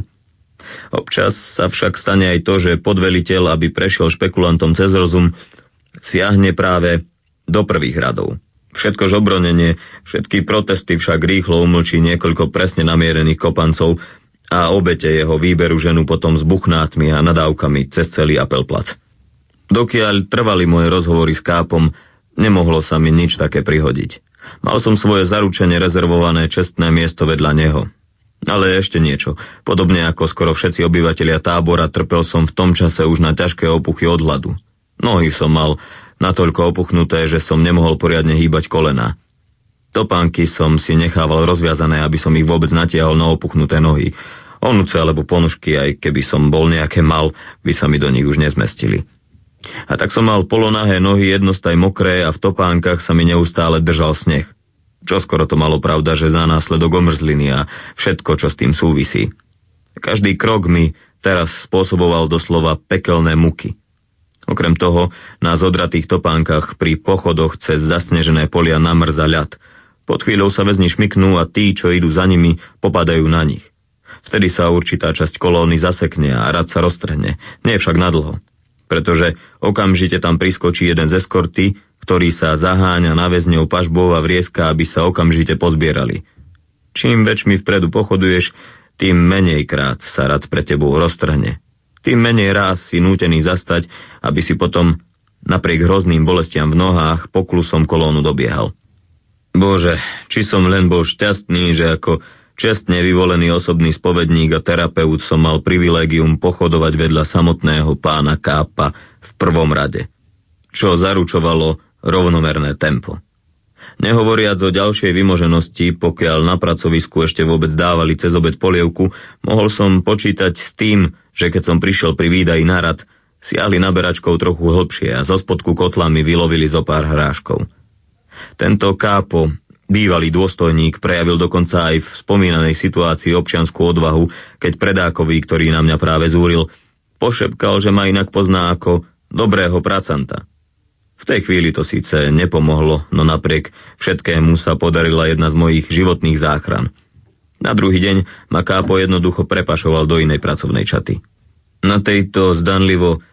Občas sa však stane aj to, že podveliteľ, aby prešiel špekulantom cez rozum, siahne práve do prvých radov. Všetko žobronenie, všetky protesty však rýchlo umlčí niekoľko presne namierených kopancov, a obete jeho výberu ženu potom s buchnátmi a nadávkami cez celý apelplac. Dokiaľ trvali moje rozhovory s kápom, nemohlo sa mi nič také prihodiť. Mal som svoje zaručenie rezervované čestné miesto vedľa neho. Ale ešte niečo. Podobne ako skoro všetci obyvatelia tábora, trpel som v tom čase už na ťažké opuchy od hladu. Nohy som mal natoľko opuchnuté, že som nemohol poriadne hýbať kolena. Topánky som si nechával rozviazané, aby som ich vôbec natiahol na opuchnuté nohy. Onuce alebo ponožky, aj keby som bol nejaké mal, by sa mi do nich už nezmestili. A tak som mal polonahé nohy jednostaj mokré a v topánkach sa mi neustále držal sneh. Čo skoro to malo pravda, že za následok omrzliny a všetko, čo s tým súvisí. Každý krok mi teraz spôsoboval doslova pekelné muky. Okrem toho, na zodratých topánkach pri pochodoch cez zasnežené polia namrza ľad – pod chvíľou sa väzni šmiknú a tí, čo idú za nimi, popadajú na nich. Vtedy sa určitá časť kolóny zasekne a rad sa roztrhne, nie však nadlho. Pretože okamžite tam priskočí jeden z eskorty, ktorý sa zaháňa na väzňov pažbou a vrieska, aby sa okamžite pozbierali. Čím väčšmi vpredu pochoduješ, tým menej krát sa rad pre tebou roztrhne. Tým menej ráz si nútený zastať, aby si potom, napriek hrozným bolestiam v nohách, poklusom kolónu dobiehal. Bože, či som len bol šťastný, že ako čestne vyvolený osobný spovedník a terapeut som mal privilégium pochodovať vedľa samotného pána Kápa v prvom rade, čo zaručovalo rovnomerné tempo. Nehovoriac o ďalšej vymoženosti, pokiaľ na pracovisku ešte vôbec dávali cez obed polievku, mohol som počítať s tým, že keď som prišiel pri výdaji na rad, siahli naberačkou trochu hlbšie a zo spodku kotla mi vylovili zo pár hráškov. Tento kápo, bývalý dôstojník, prejavil dokonca aj v spomínanej situácii občianskú odvahu, keď predákovi, ktorý na mňa práve zúril, pošepkal, že ma inak pozná ako dobrého pracanta. V tej chvíli to síce nepomohlo, no napriek všetkému sa podarila jedna z mojich životných záchran. Na druhý deň ma Kápo jednoducho prepašoval do inej pracovnej čaty. Na tejto zdanlivo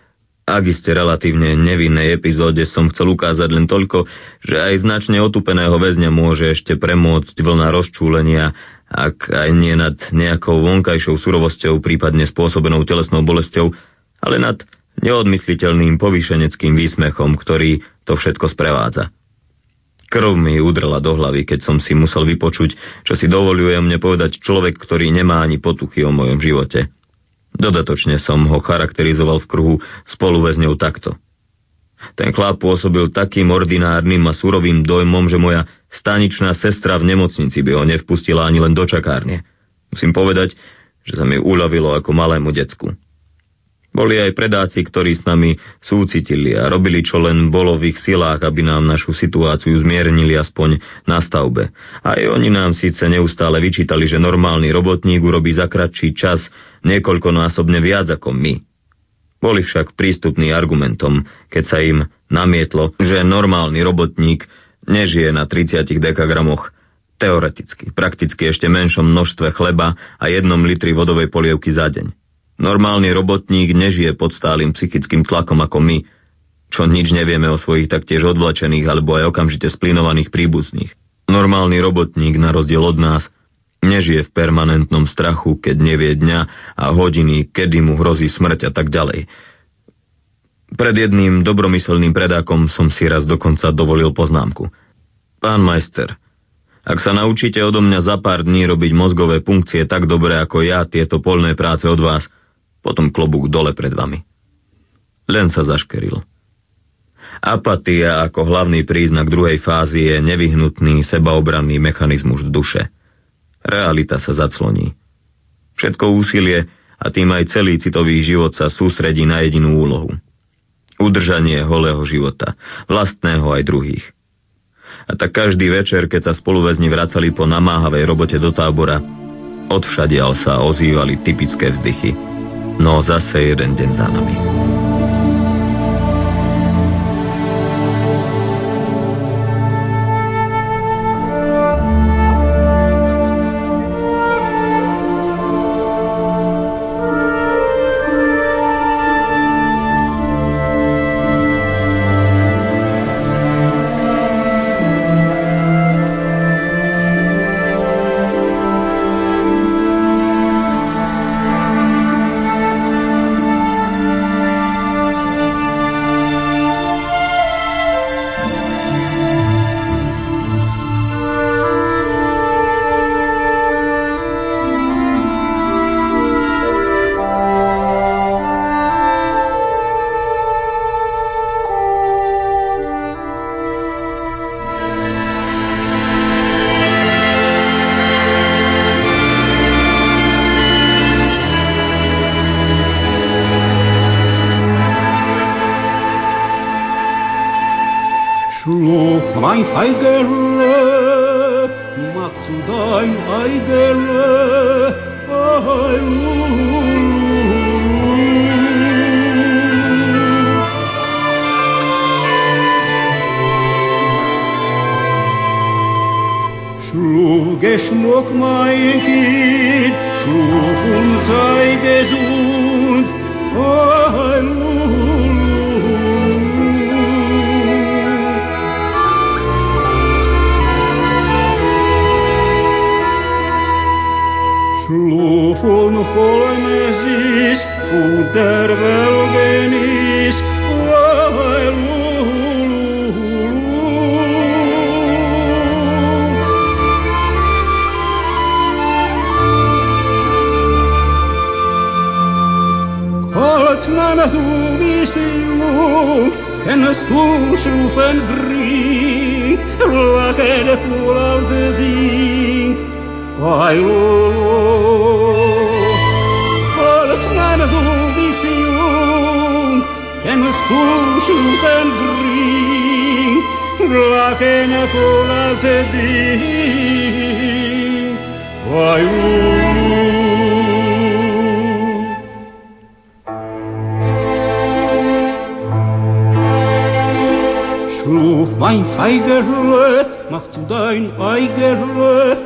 ak iste relatívne nevinnej epizóde som chcel ukázať len toľko, že aj značne otupeného väzňa môže ešte premôcť vlna rozčúlenia, ak aj nie nad nejakou vonkajšou surovosťou, prípadne spôsobenou telesnou bolesťou, ale nad neodmysliteľným povýšeneckým výsmechom, ktorý to všetko sprevádza. Krv mi udrela do hlavy, keď som si musel vypočuť, čo si dovoluje mne povedať človek, ktorý nemá ani potuchy o mojom živote. Dodatočne som ho charakterizoval v kruhu spoluväzňov takto. Ten chlap pôsobil takým ordinárnym a surovým dojmom, že moja staničná sestra v nemocnici by ho nevpustila ani len do čakárne. Musím povedať, že sa mi uľavilo ako malému decku. Boli aj predáci, ktorí s nami súcitili a robili, čo len bolo v ich silách, aby nám našu situáciu zmiernili aspoň na stavbe. Aj oni nám síce neustále vyčítali, že normálny robotník urobí za kratší čas niekoľkonásobne viac ako my. Boli však prístupní argumentom, keď sa im namietlo, že normálny robotník nežije na 30 dekagramoch teoreticky, prakticky ešte menšom množstve chleba a jednom litri vodovej polievky za deň. Normálny robotník nežije pod stálym psychickým tlakom ako my, čo nič nevieme o svojich taktiež odvlečených alebo aj okamžite splínovaných príbuzných. Normálny robotník, na rozdiel od nás, nežije v permanentnom strachu, keď nevie dňa a hodiny, kedy mu hrozí smrť a tak ďalej. Pred jedným dobromyselným predákom som si raz dokonca dovolil poznámku. Pán majster, Ak sa naučíte odo mňa za pár dní robiť mozgové funkcie tak dobre ako ja tieto polné práce od vás, potom klobúk dole pred vami. Len sa zaškeril. Apatia ako hlavný príznak druhej fázy je nevyhnutný sebaobranný mechanizmus duše. Realita sa zacloní. Všetko úsilie a tým aj celý citový život sa sústredí na jedinú úlohu. Udržanie holého života, vlastného aj druhých. A tak každý večer, keď sa spoluväzni vracali po namáhavej robote do tábora, odvšadial sa ozývali typické vzdychy. No zase jeden deň za nami. Mein Feigele, mach zu dein Eigele, Schlug Geschmuck mein Kind, schlug und sei gesund, Schlufun bist jung, kennst du schlufen bring, lachen voll aus Ding, Ai, kennst du schlufen bring, lachen voll aus Ding, Ai, Schluf mein Feigerlet, mach zu dein Eigerlet,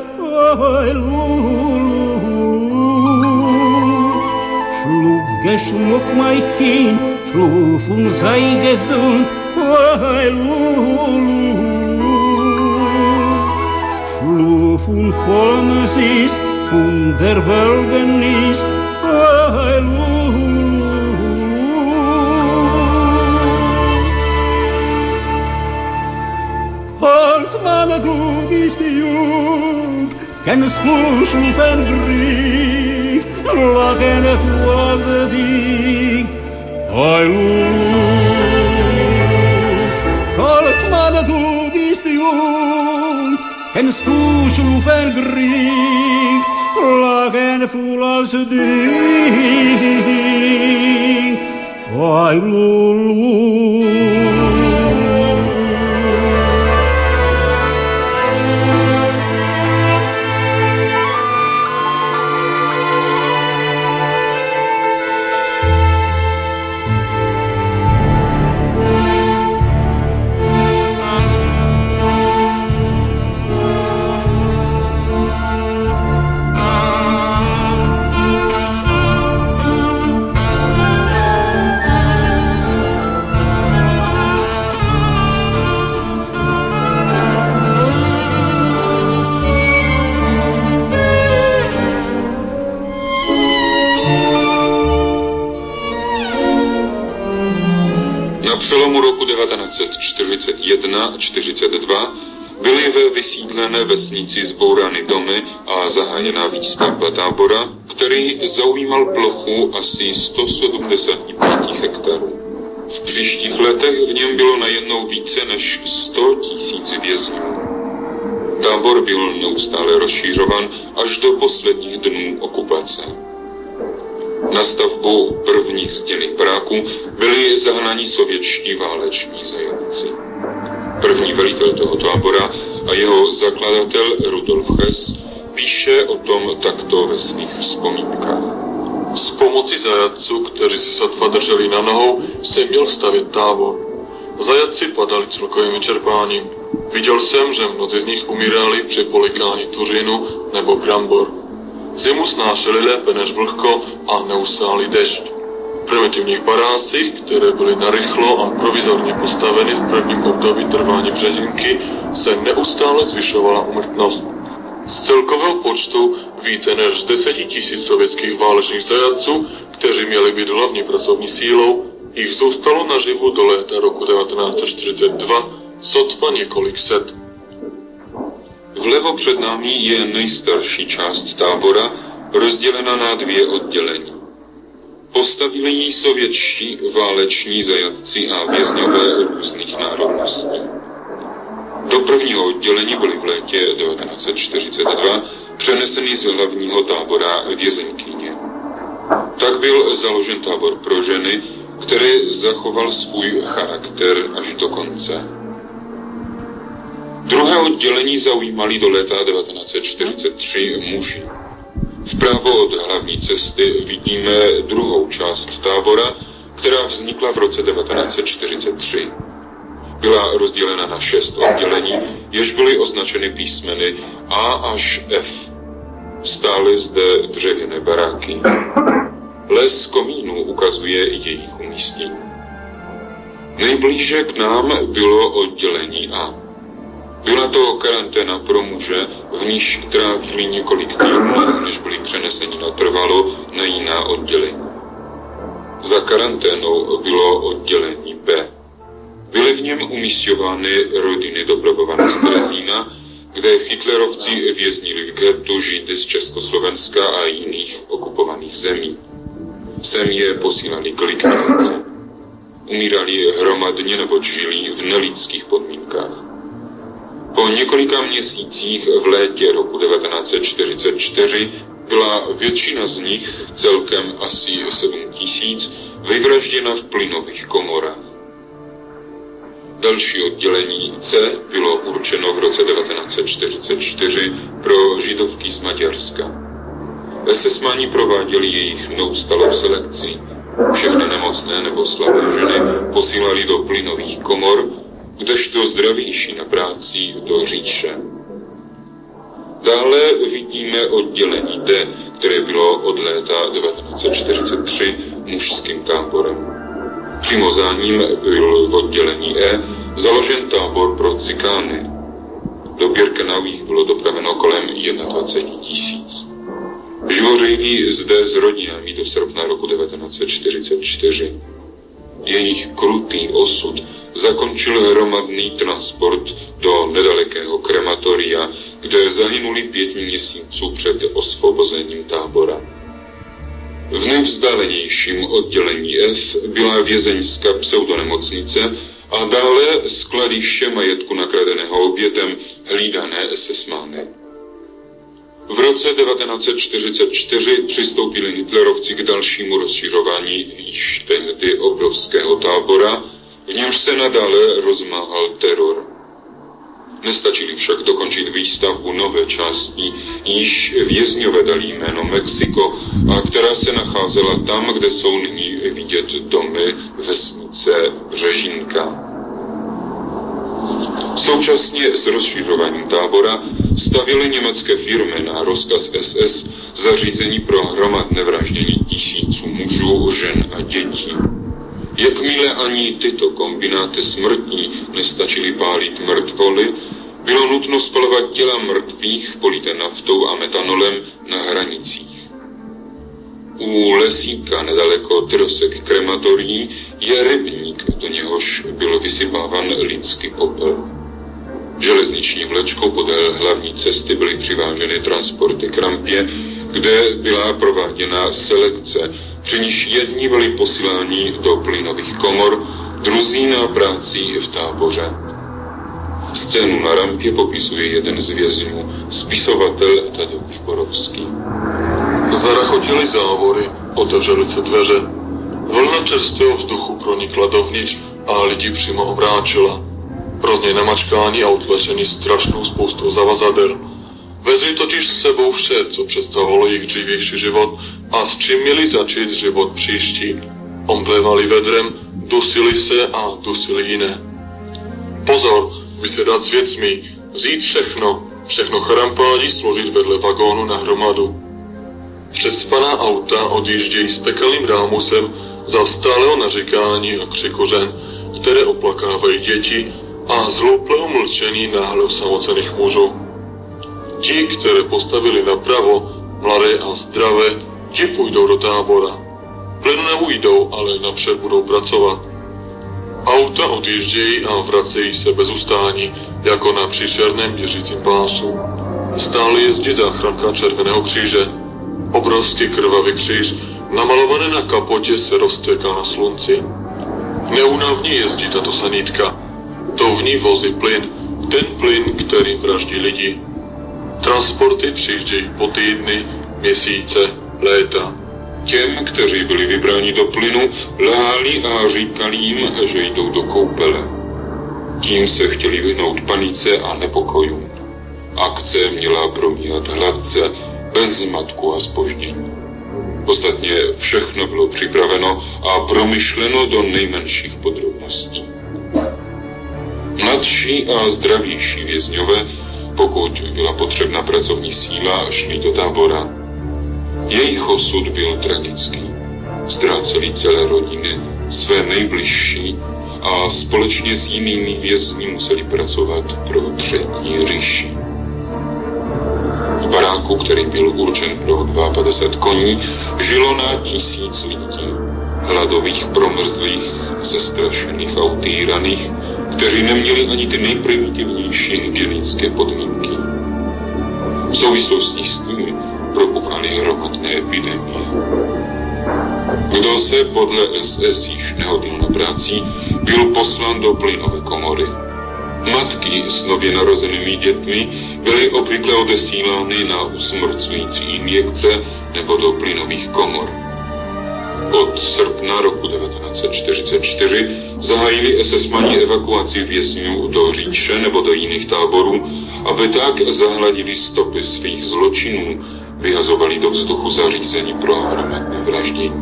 Schluf geschmuck mein Kind, schluf und sei gesund, Schluf und Holmes ist, und der Wölgen ist, Holzmann, du bist jung, kennst schon Brief, lachen du als dich, Holzmann, du bist jung, du schon Brief, lachen du als dich, Ai, Lulu. 1942 Byly ve vysídlené vesnici zbourány domy a zahájená výstavba tábora, který zaujímal plochu asi 175 hektarů. V příštích letech v něm bylo najednou více než 100 tisíc vězňů. Tábor byl neustále rozšířovan až do posledních dnů okupace. Na stavbu prvních zděných baráků byli zahnaní sovětští váleční zajatci. První velitel toho tábora a jeho zakladatel Rudolf Hess píše o tom takto ve svých vzpomínkách. Z pomoci zajatců, kteří se sotva drželi na nohou, jsem měl stavět tábor. Zajatci padali celkovým vyčerpáním. Viděl jsem, že mnozí z nich umírali při polikání tuřinu nebo brambor. Zimu snášeli lépe než vlhko a neustálý dešť. V primitivních barácích, které byly narychlo a provizorně postaveny v prvním období trvání břežinky, se neustále zvyšovala umrtnost. Z celkového počtu více než 10 tisíc sovětských válečných zajatců, kteří měli být hlavní pracovní sílou, jich zůstalo naživu do léta roku 1942 sotva několik set. Vlevo před námi je nejstarší část tábora, rozdělena na dvě oddělení. Postavili ji sovětští váleční zajatci a vězňové různých národností. Do prvního oddělení byly v létě 1942 přeneseny z hlavního tábora vězeňkyně. Tak byl založen tábor pro ženy, který zachoval svůj charakter až do konce. Druhé oddělení zaujímali do léta 1943 muži. Vpravo od hlavní cesty vidíme druhou část tábora, která vznikla v roce 1943. Byla rozdělena na šest oddělení, jež byly označeny písmeny A až F. Stály zde dřevěné baráky. Les komínů ukazuje jejich umístění. Nejblíže k nám bylo oddělení A. Byla to karanténa pro muže, v níž trávili několik týdnů, než byli přeneseni na trvalo na jiná oddělení. Za karanténou bylo oddělení B. Byly v něm umístěvány rodiny dopravované z Terezína, kde hitlerovci věznili v getu Židy z Československa a jiných okupovaných zemí. Sem je posílali k likvidaci. Umírali hromadně nebo žili v nelidských podmínkách. Po několika měsících v létě roku 1944 byla většina z nich, celkem asi 7 tisíc, vyvražděna v plynových komorách. Další oddělení C bylo určeno v roce 1944 pro židovky z Maďarska. SS-mani prováděli jejich neustalou selekci. Všechny nemocné nebo slabé ženy posílali do plynových komor, kdežto zdravější na práci do říše. Dále vidíme oddělení D, které bylo od léta 1943 mužským táborem. Přímo za ním byl v oddělení E založen tábor pro cikány. Do Birkenau jich bylo dopraveno kolem 21 tisíc. Živořili zde s rodinami do srpna roku 1944. Jejich krutý osud zakončil hromadný transport do nedalekého krematoria, kde zahynuli pět měsíců před osvobozením tábora. V nejvzdálenějším oddělení F byla vězeňská pseudonemocnice a dále skladiště majetku nakradeného obětem hlídané SS-mány. V roce 1944 přistoupili Hitlerovci k dalšímu rozšiřování již tehdy obrovského tábora, v němž se nadále rozmáhal teror. Nestačili však dokončit výstavbu nové části, již vězňové dali jméno Mexiko a která se nacházela tam, kde jsou nyní vidět domy vesnice Břežinka. Současně s rozšiřováním tábora stavily německé firmy na rozkaz SS zařízení pro hromadné vraždění tisíců mužů, žen a dětí. Jakmile ani tyto kombináty smrtní nestačily pálit mrtvoly, bylo nutno spalovat těla mrtvých polité naftou a metanolem na hranicích. U lesíka nedaleko trosek krematorií je rybník, do něhož byl vysypávan lidský popel. Železniční vlečkou podél hlavní cesty byly přiváženy transporty k rampě, kde byla prováděna selekce, při níž jedni byli posíláni do plynových komor, druzí na práci v táboře. Scénu na rampě popisuje jeden z vězňů, spisovatel Tadeusz Borovský. Zarachotili závory, otevřely se dveře. Vlna čerstvého vzduchu pronikla dovnitř a lidi přímo obráčila. Hrozně namačkání a utlačení strašnou spoustou zavazadel. Vezli totiž s sebou vše, co představovalo jejich dřívější život a s čím měli začít život příští. Omdlévali vedrem, dusili se a dusili jiné. Pozor, vysedat s věcmi, vzít všechno, všechno charampádí složit vedle vagónu na hromadu. Předspaná auta odjíždějí s pekelným rámusem za stálého naříkání a křikořen, které oplakávají děti a zhlouplého mlčení náhle osamocených mužů. Ti, které postavili napravo, mladé a zdravé, ti půjdou do tábora. Plynu neujdou, ale napřed budou pracovat. Auta odjíždějí a vracejí se bez ustání, jako na příšerném běžícím pásu. Stále jezdí záchranka Červeného kříže. Obrovský krvavý kříž, namalovaný na kapotě, se rozteká na slunci. Neúnavně jezdí tato sanítka. To v ní vozí plyn, ten plyn, který vraždí lidi. Transporty přijíždějí po týdny, měsíce, léta. Těm, kteří byli vybráni do plynu, lhali a říkali jim, že jdou do koupele. Tím se chtěli vyhnout panice a nepokojům. Akce měla probíhat hladce, bez zmatku a spoždění. Ostatně všechno bylo připraveno a promyšleno do nejmenších podrobností. Mladší a zdravější vězňové, pokud byla potřebná pracovní síla, šli do tábora. Jejich osud byl tragický. Ztráceli celé rodiny, své nejbližší a společně s jinými vězni museli pracovat pro třetí říši. V baráku, který byl určen pro 52 koní, žilo na tisíc lidí. Hladových, promrzlých, zestrašených a utýraných, kteří neměli ani ty nejprimitivnější hygienické podmínky. V souvislosti s tím propukaly hromadné epidemie. Kdo se podle SS již nehodil na práci, byl poslán do plynové komory. Matky s nově narozenými dětmi byly obvykle odesílány na usmrcující injekce nebo do plynových komor. Od srpna roku 1944 zahájili SS-mani evakuaci vězňů do Říče nebo do jiných táborů, aby tak zahladili stopy svých zločinů, vyhazovali do vzduchu zařízení pro hromadné vraždění.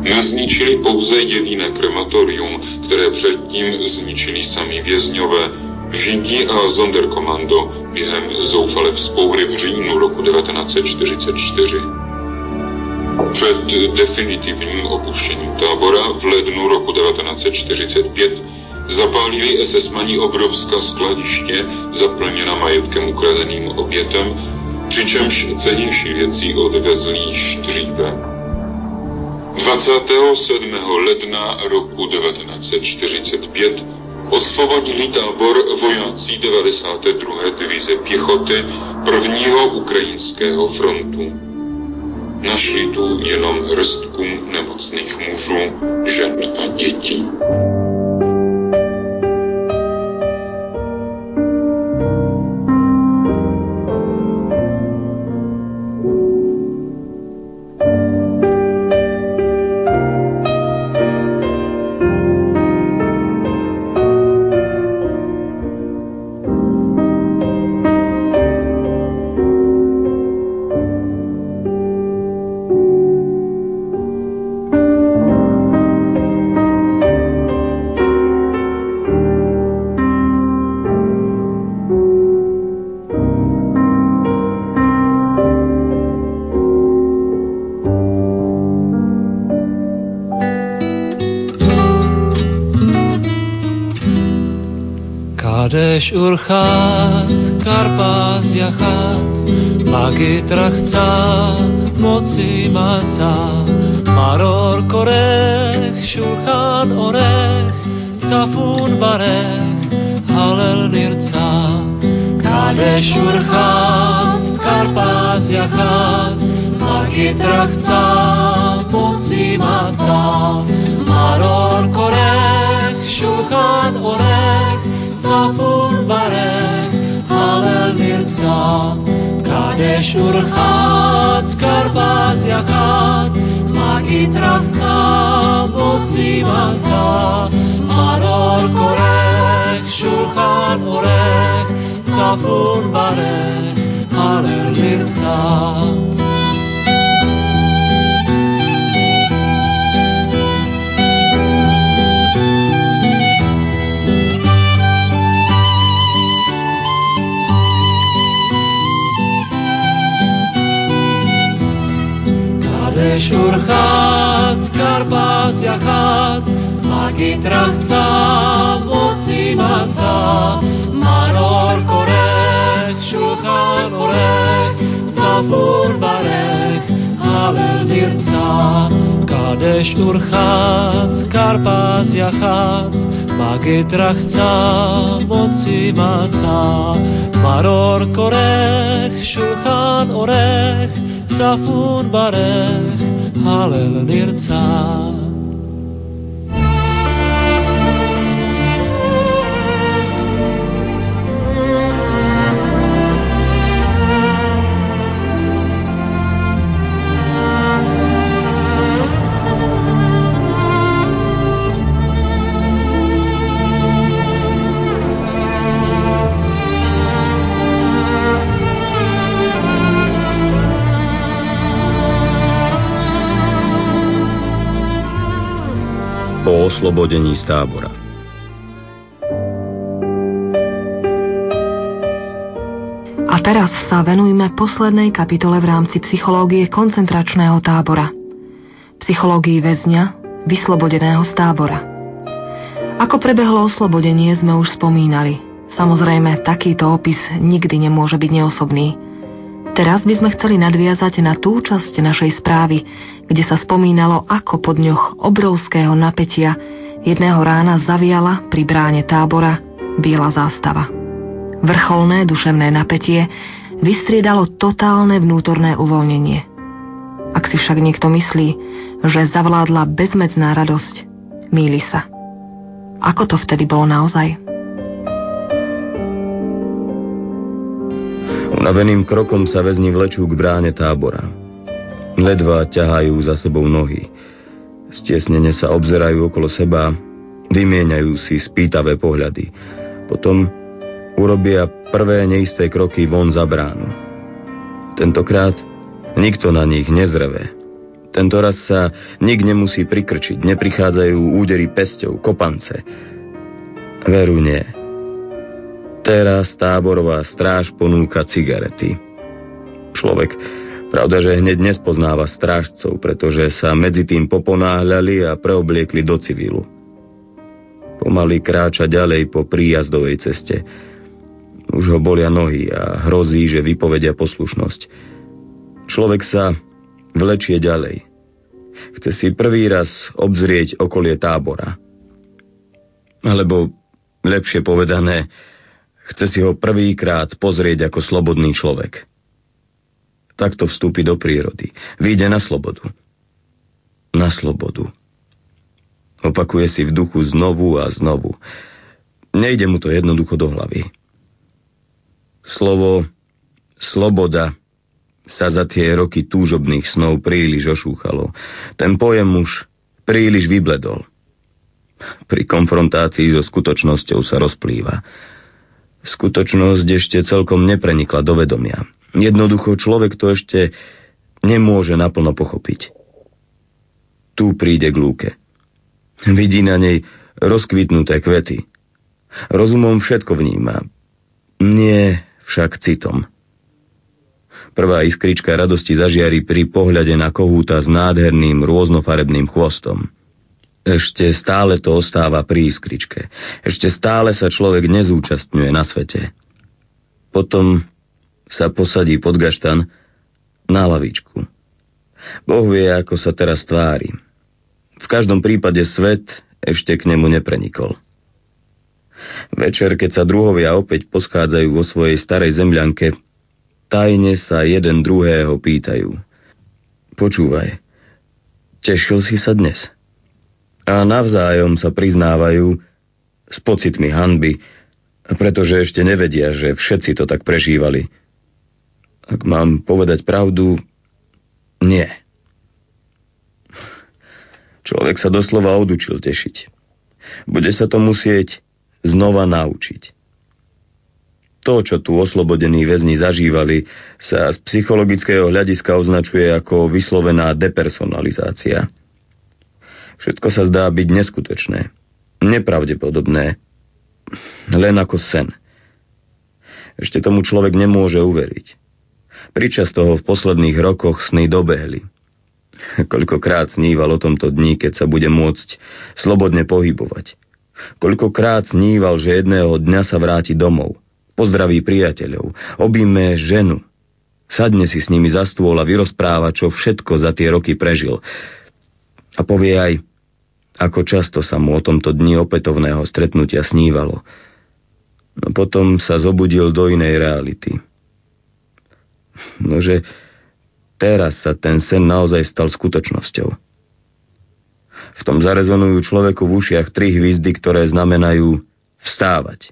Nezničili pouze jediné krematorium, které předtím zničili sami vězňové, Židí a Sonderkommando během zoufalé vzpoury v říjnu roku 1944. Před definitivním opuštěním tábora v lednu roku 1945 zapálili SS-mani obrovská skladiště zaplněna majetkem ukradeným obětem, přičemž cenější věci odvezli již dříve. 27. ledna roku 1945 osvobodili tábor vojáci 92. divize pěchoty prvního ukrajinského frontu. Našli tu jenom hrstku nemocných mužů, žen a dětí. Ur chác, Karpázia chác, Magitra chcá, moci macá, Maror korech, Shulchan orech, Zafun barech, Halel nirca. Kadeš Ur chác, Karpázia chác, Magitra chcá, moci macá, Kadeš urchát, Karpázia chát, Magitra chca, moci maca, Maror korech, Šulchan orech, Zafun barech, Halel mirca. Kadeš urchát, Karpázia chát, Magitra chca, moci maca, Maror korech, Šulchan orech, Zafur barech, Halel mirca. Kadeš urchát, Karpázia chát, Magitra chca, moci maca, Maror korech, Šulchan orech, Zafun barech, Halel oslobodení z tábora. A teraz sa venujme poslednej kapitole v rámci psychológie koncentračného tábora. Psychológii väzňa, vyslobodeného z tábora. Ako prebehlo oslobodenie sme už spomínali. Samozrejme, takýto opis nikdy nemôže byť neosobný. Teraz by sme chceli nadviazať na tú časť našej správy, kde sa spomínalo, ako po dňoch obrovského napätia jedného rána zaviala pri bráne tábora biela zástava. Vrcholné duševné napätie vystriedalo totálne vnútorné uvoľnenie. Ak si však niekto myslí, že zavládla bezmedzná radosť, míli sa. Ako to vtedy bolo naozaj? Unaveným krokom sa väzni vlečú k bráne tábora. Ledva ťahajú za sebou nohy. Stiesnene sa obzerajú okolo seba, vymieňajú si spýtavé pohľady. Potom urobia prvé neisté kroky von za bránu. Tentokrát nikto na nich nezreve. Tento raz sa nik nemusí prikrčiť, neprichádzajú údery pesťou, kopance. Veru nie. Teraz táborová stráž ponúka cigarety. Človek, pravda, že hneď nespoznáva strážcov, pretože sa medzi tým poponáhľali a preobliekli do civilu. Pomaly kráča ďalej po príjazdovej ceste. Už ho bolia nohy a hrozí, že vypovedia poslušnosť. Človek sa vlečie ďalej. Chce si prvý raz obzrieť okolie tábora. Alebo, lepšie povedané, chce si ho prvýkrát pozrieť ako slobodný človek. Takto vstúpi do prírody. Výjde na slobodu. Na slobodu. Opakuje si v duchu znovu a znovu. Nejde mu to jednoducho do hlavy. Slovo sloboda sa za tie roky túžobných snov príliš ošúchalo. Ten pojem už príliš vybledol. Pri konfrontácii so skutočnosťou sa rozplýva. Skutočnosť ešte celkom neprenikla do vedomia. Jednoducho človek to ešte nemôže naplno pochopiť. Tu príde k lúke. Vidí na nej rozkvitnuté kvety. Rozumom všetko vníma. Nie však citom. Prvá iskrička radosti zažiari pri pohľade na kohúta s nádherným rôznofarebným chvostom. Ešte stále to ostáva pri iskričke. Ešte stále sa človek nezúčastňuje na svete. Potom sa posadí pod gaštan na lavičku. Boh vie, ako sa teraz tvári. V každom prípade svet ešte k nemu neprenikol. Večer, keď sa druhovia opäť poschádzajú vo svojej starej zemľanke, tajne sa jeden druhého pýtajú. Počúvaj, tešil si sa dnes? A navzájom sa priznávajú s pocitmi hanby, pretože ešte nevedia, že všetci to tak prežívali. Ak mám povedať pravdu, nie. Človek sa doslova odučil tešiť. Bude sa to musieť znova naučiť. To, čo tu oslobodení väzni zažívali, sa z psychologického hľadiska označuje ako vyslovená depersonalizácia. Všetko sa zdá byť neskutočné, nepravdepodobné, len ako sen. Ešte tomu človek nemôže uveriť. Pričas toho v posledných rokoch sny dobehli. [LAUGHS] Koľkokrát sníval o tomto dni, keď sa bude môcť slobodne pohybovať. Koľkokrát sníval, že jedného dňa sa vráti domov, pozdraví priateľov, objíme ženu, sadne si s nimi za stôl a vyrozpráva, čo všetko za tie roky prežil. A povie aj, ako často sa mu o tomto dni opätovného stretnutia snívalo. No potom sa zobudil do inej reality. Nože teraz sa ten sen naozaj stal skutočnosťou. V tom zarezonujú človeku v ušiach tri hviezdy, ktoré znamenajú vstávať.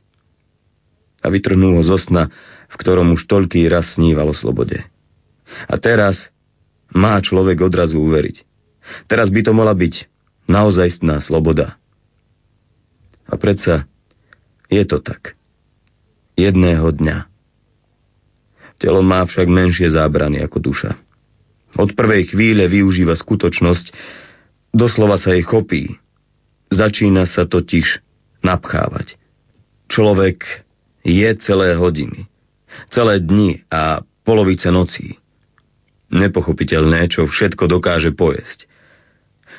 A vytrhnú ho zo sna, v ktorom už toľký raz sníval o slobode. A teraz má človek odrazu uveriť. Teraz by to mala byť naozajstná sloboda. A predsa je to tak. Jedného dňa. Telo má však menšie zábrany ako duša. Od prvej chvíle využíva skutočnosť, doslova sa jej chopí. Začína sa totiž napchávať. Človek je celé hodiny, celé dni a polovice nocí. Nepochopiteľné, čo všetko dokáže pojesť.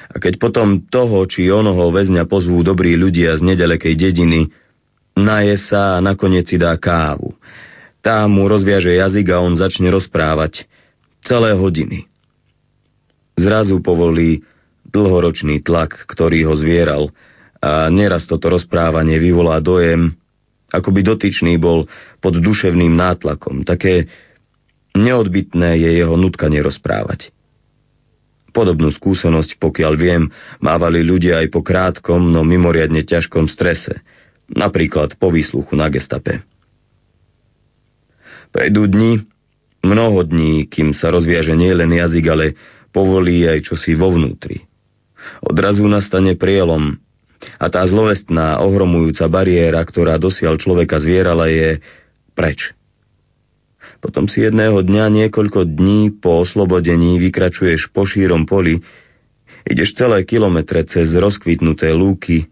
A keď potom toho či onoho väzňa pozvú dobrí ľudia z nedalekej dediny, naje sa a nakoniec si dá kávu. Tá mu rozviaže jazyk a on začne rozprávať. Celé hodiny. Zrazu povolí dlhoročný tlak, ktorý ho zvieral a neraz toto rozprávanie vyvolá dojem, ako by dotyčný bol pod duševným nátlakom. Také neodbitné je jeho nutkanie rozprávať. Podobnú skúsenosť, pokiaľ viem, mávali ľudia aj po krátkom, no mimoriadne ťažkom strese, napríklad po výsluchu na gestape. Prejdú dni, mnoho dní, kým sa rozviaže nielen jazyk, ale povolí aj čosi vo vnútri. Odrazu nastane prielom a tá zlovestná, ohromujúca bariéra, ktorá dosiaľ človeka zvierala, je preč. Potom si jedného dňa niekoľko dní po oslobodení vykračuješ po šírom poli, ideš celé kilometre cez rozkvitnuté lúky,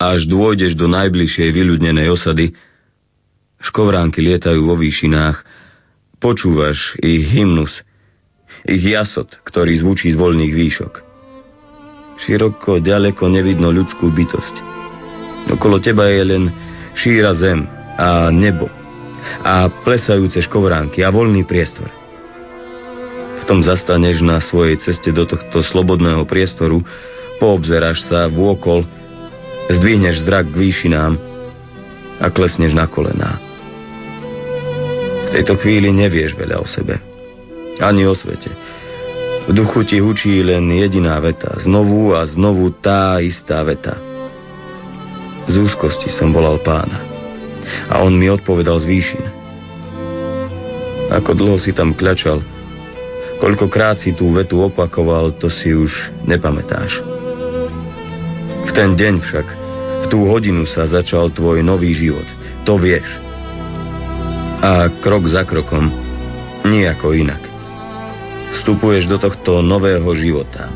až dôjdeš do najbližšej vyľudnenej osady. Škovránky lietajú vo výšinách, počúvaš ich hymnus, ich jasot, ktorý zvučí z voľných výšok. Široko, ďaleko nevidno ľudskú bytosť. Okolo teba je len šíra zem a nebo a plesajúce škovránky a voľný priestor. V tom zastaneš na svojej ceste do tohto slobodného priestoru, poobzeráš sa vôkol, zdvihneš zrak k výšinám a klesneš na kolená. V tejto chvíli nevieš veľa o sebe, ani o svete. V duchu ti hučí len jediná veta, znovu a znovu tá istá veta. Z úzkosti som volal pána a on mi odpovedal z výšin. Ako dlho si tam kľačal, koľkokrát si tú vetu opakoval, to si už nepamätáš. V ten deň však, v tú hodinu sa začal tvoj nový život, to vieš. A krok za krokom, nejako inak. Vstupuješ do tohto nového života.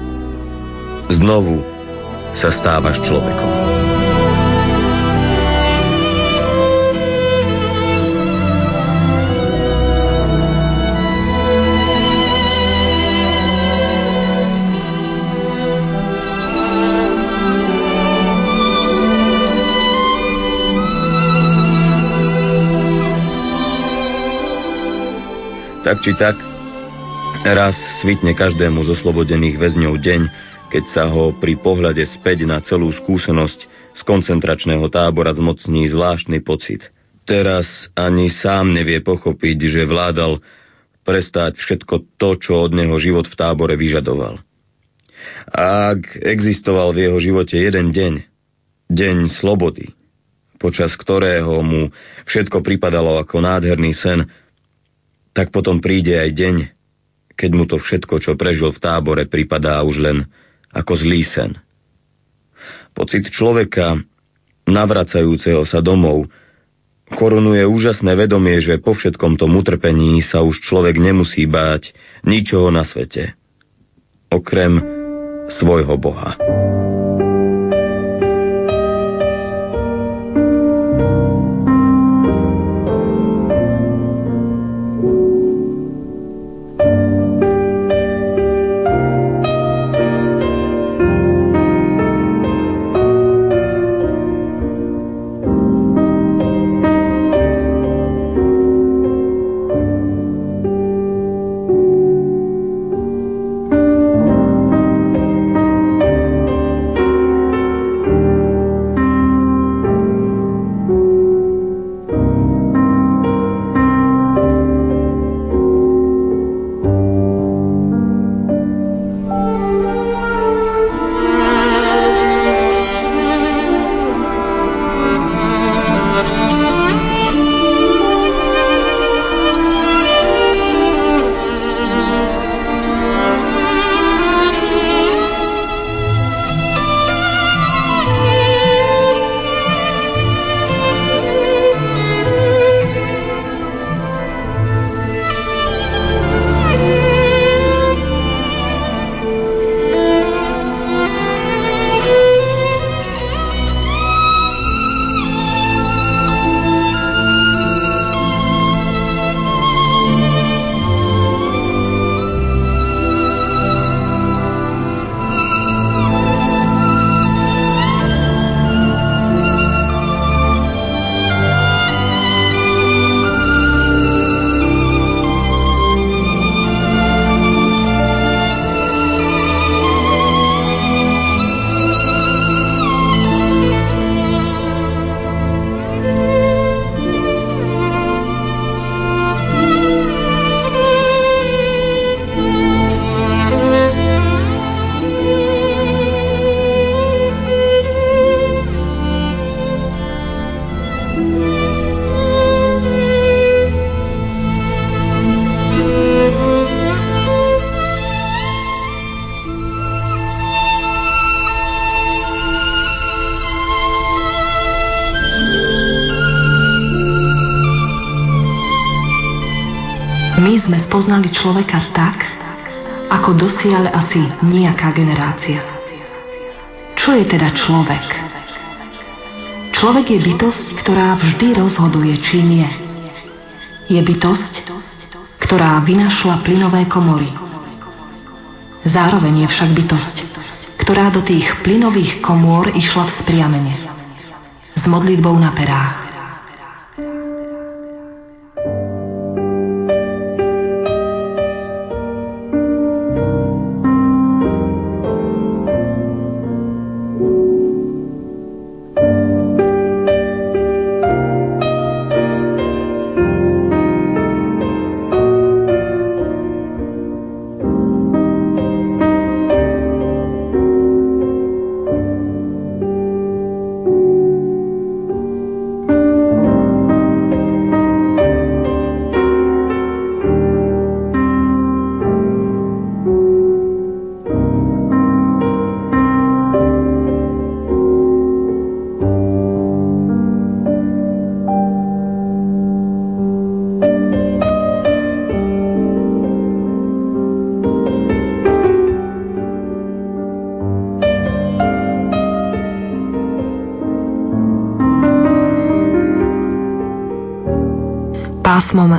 Znovu sa stávaš človekom. Tak či tak, raz svitne každému z oslobodených väzňov deň, keď sa ho pri pohľade späť na celú skúsenosť z koncentračného tábora zmocní zvláštny pocit. Teraz ani sám nevie pochopiť, že vládal prestať všetko to, čo od neho život v tábore vyžadoval. Ak existoval v jeho živote jeden deň, deň slobody, počas ktorého mu všetko pripadalo ako nádherný sen, tak potom príde aj deň, keď mu to všetko, čo prežil v tábore, pripadá už len ako zlý sen. Pocit človeka, navracajúceho sa domov, korunuje úžasné vedomie, že po všetkom tom utrpení sa už človek nemusí báť ničoho na svete, okrem svojho Boha. Spoznali človeka tak, ako dosiaľ asi nejaká generácia. Čo je teda človek? Človek je bytosť, ktorá vždy rozhoduje, čím je. Je bytosť, ktorá vynašla plynové komory. Zároveň je však bytosť, ktorá do tých plynových komôr išla vzpriamene. S modlitbou na perách.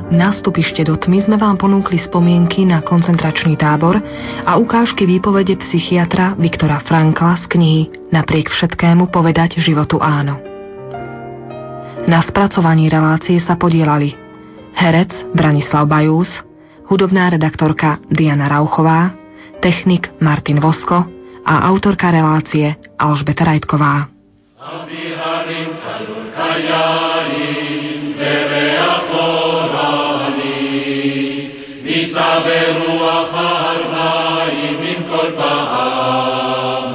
Na do tmy sme vám ponúkli spomienky na koncentračný tábor a ukážky výpovede psychiatra Viktora Frankla z knihy Napriek všetkému povedať životu áno. Na spracovaní relácie sa podielali herec Branislav Bajús, hudobná redaktorka Diana Rauchová, technik Martin Vosko a autorka relácie Alžbeta Rajtková. Aby נישא ברוח הארבעים עם כל פעמונים,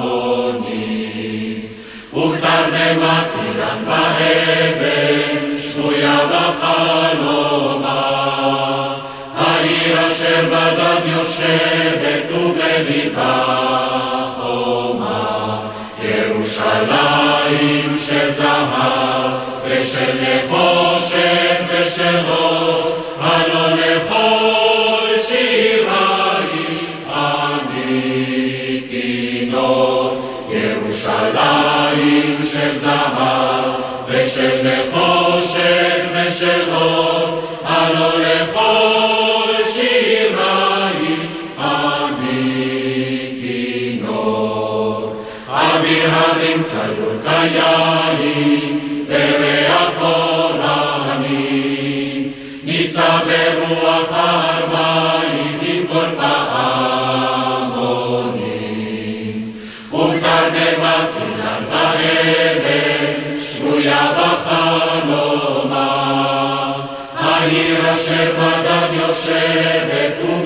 וכתרדמת אילן באבן, שבויה בחיים. Boże, me tu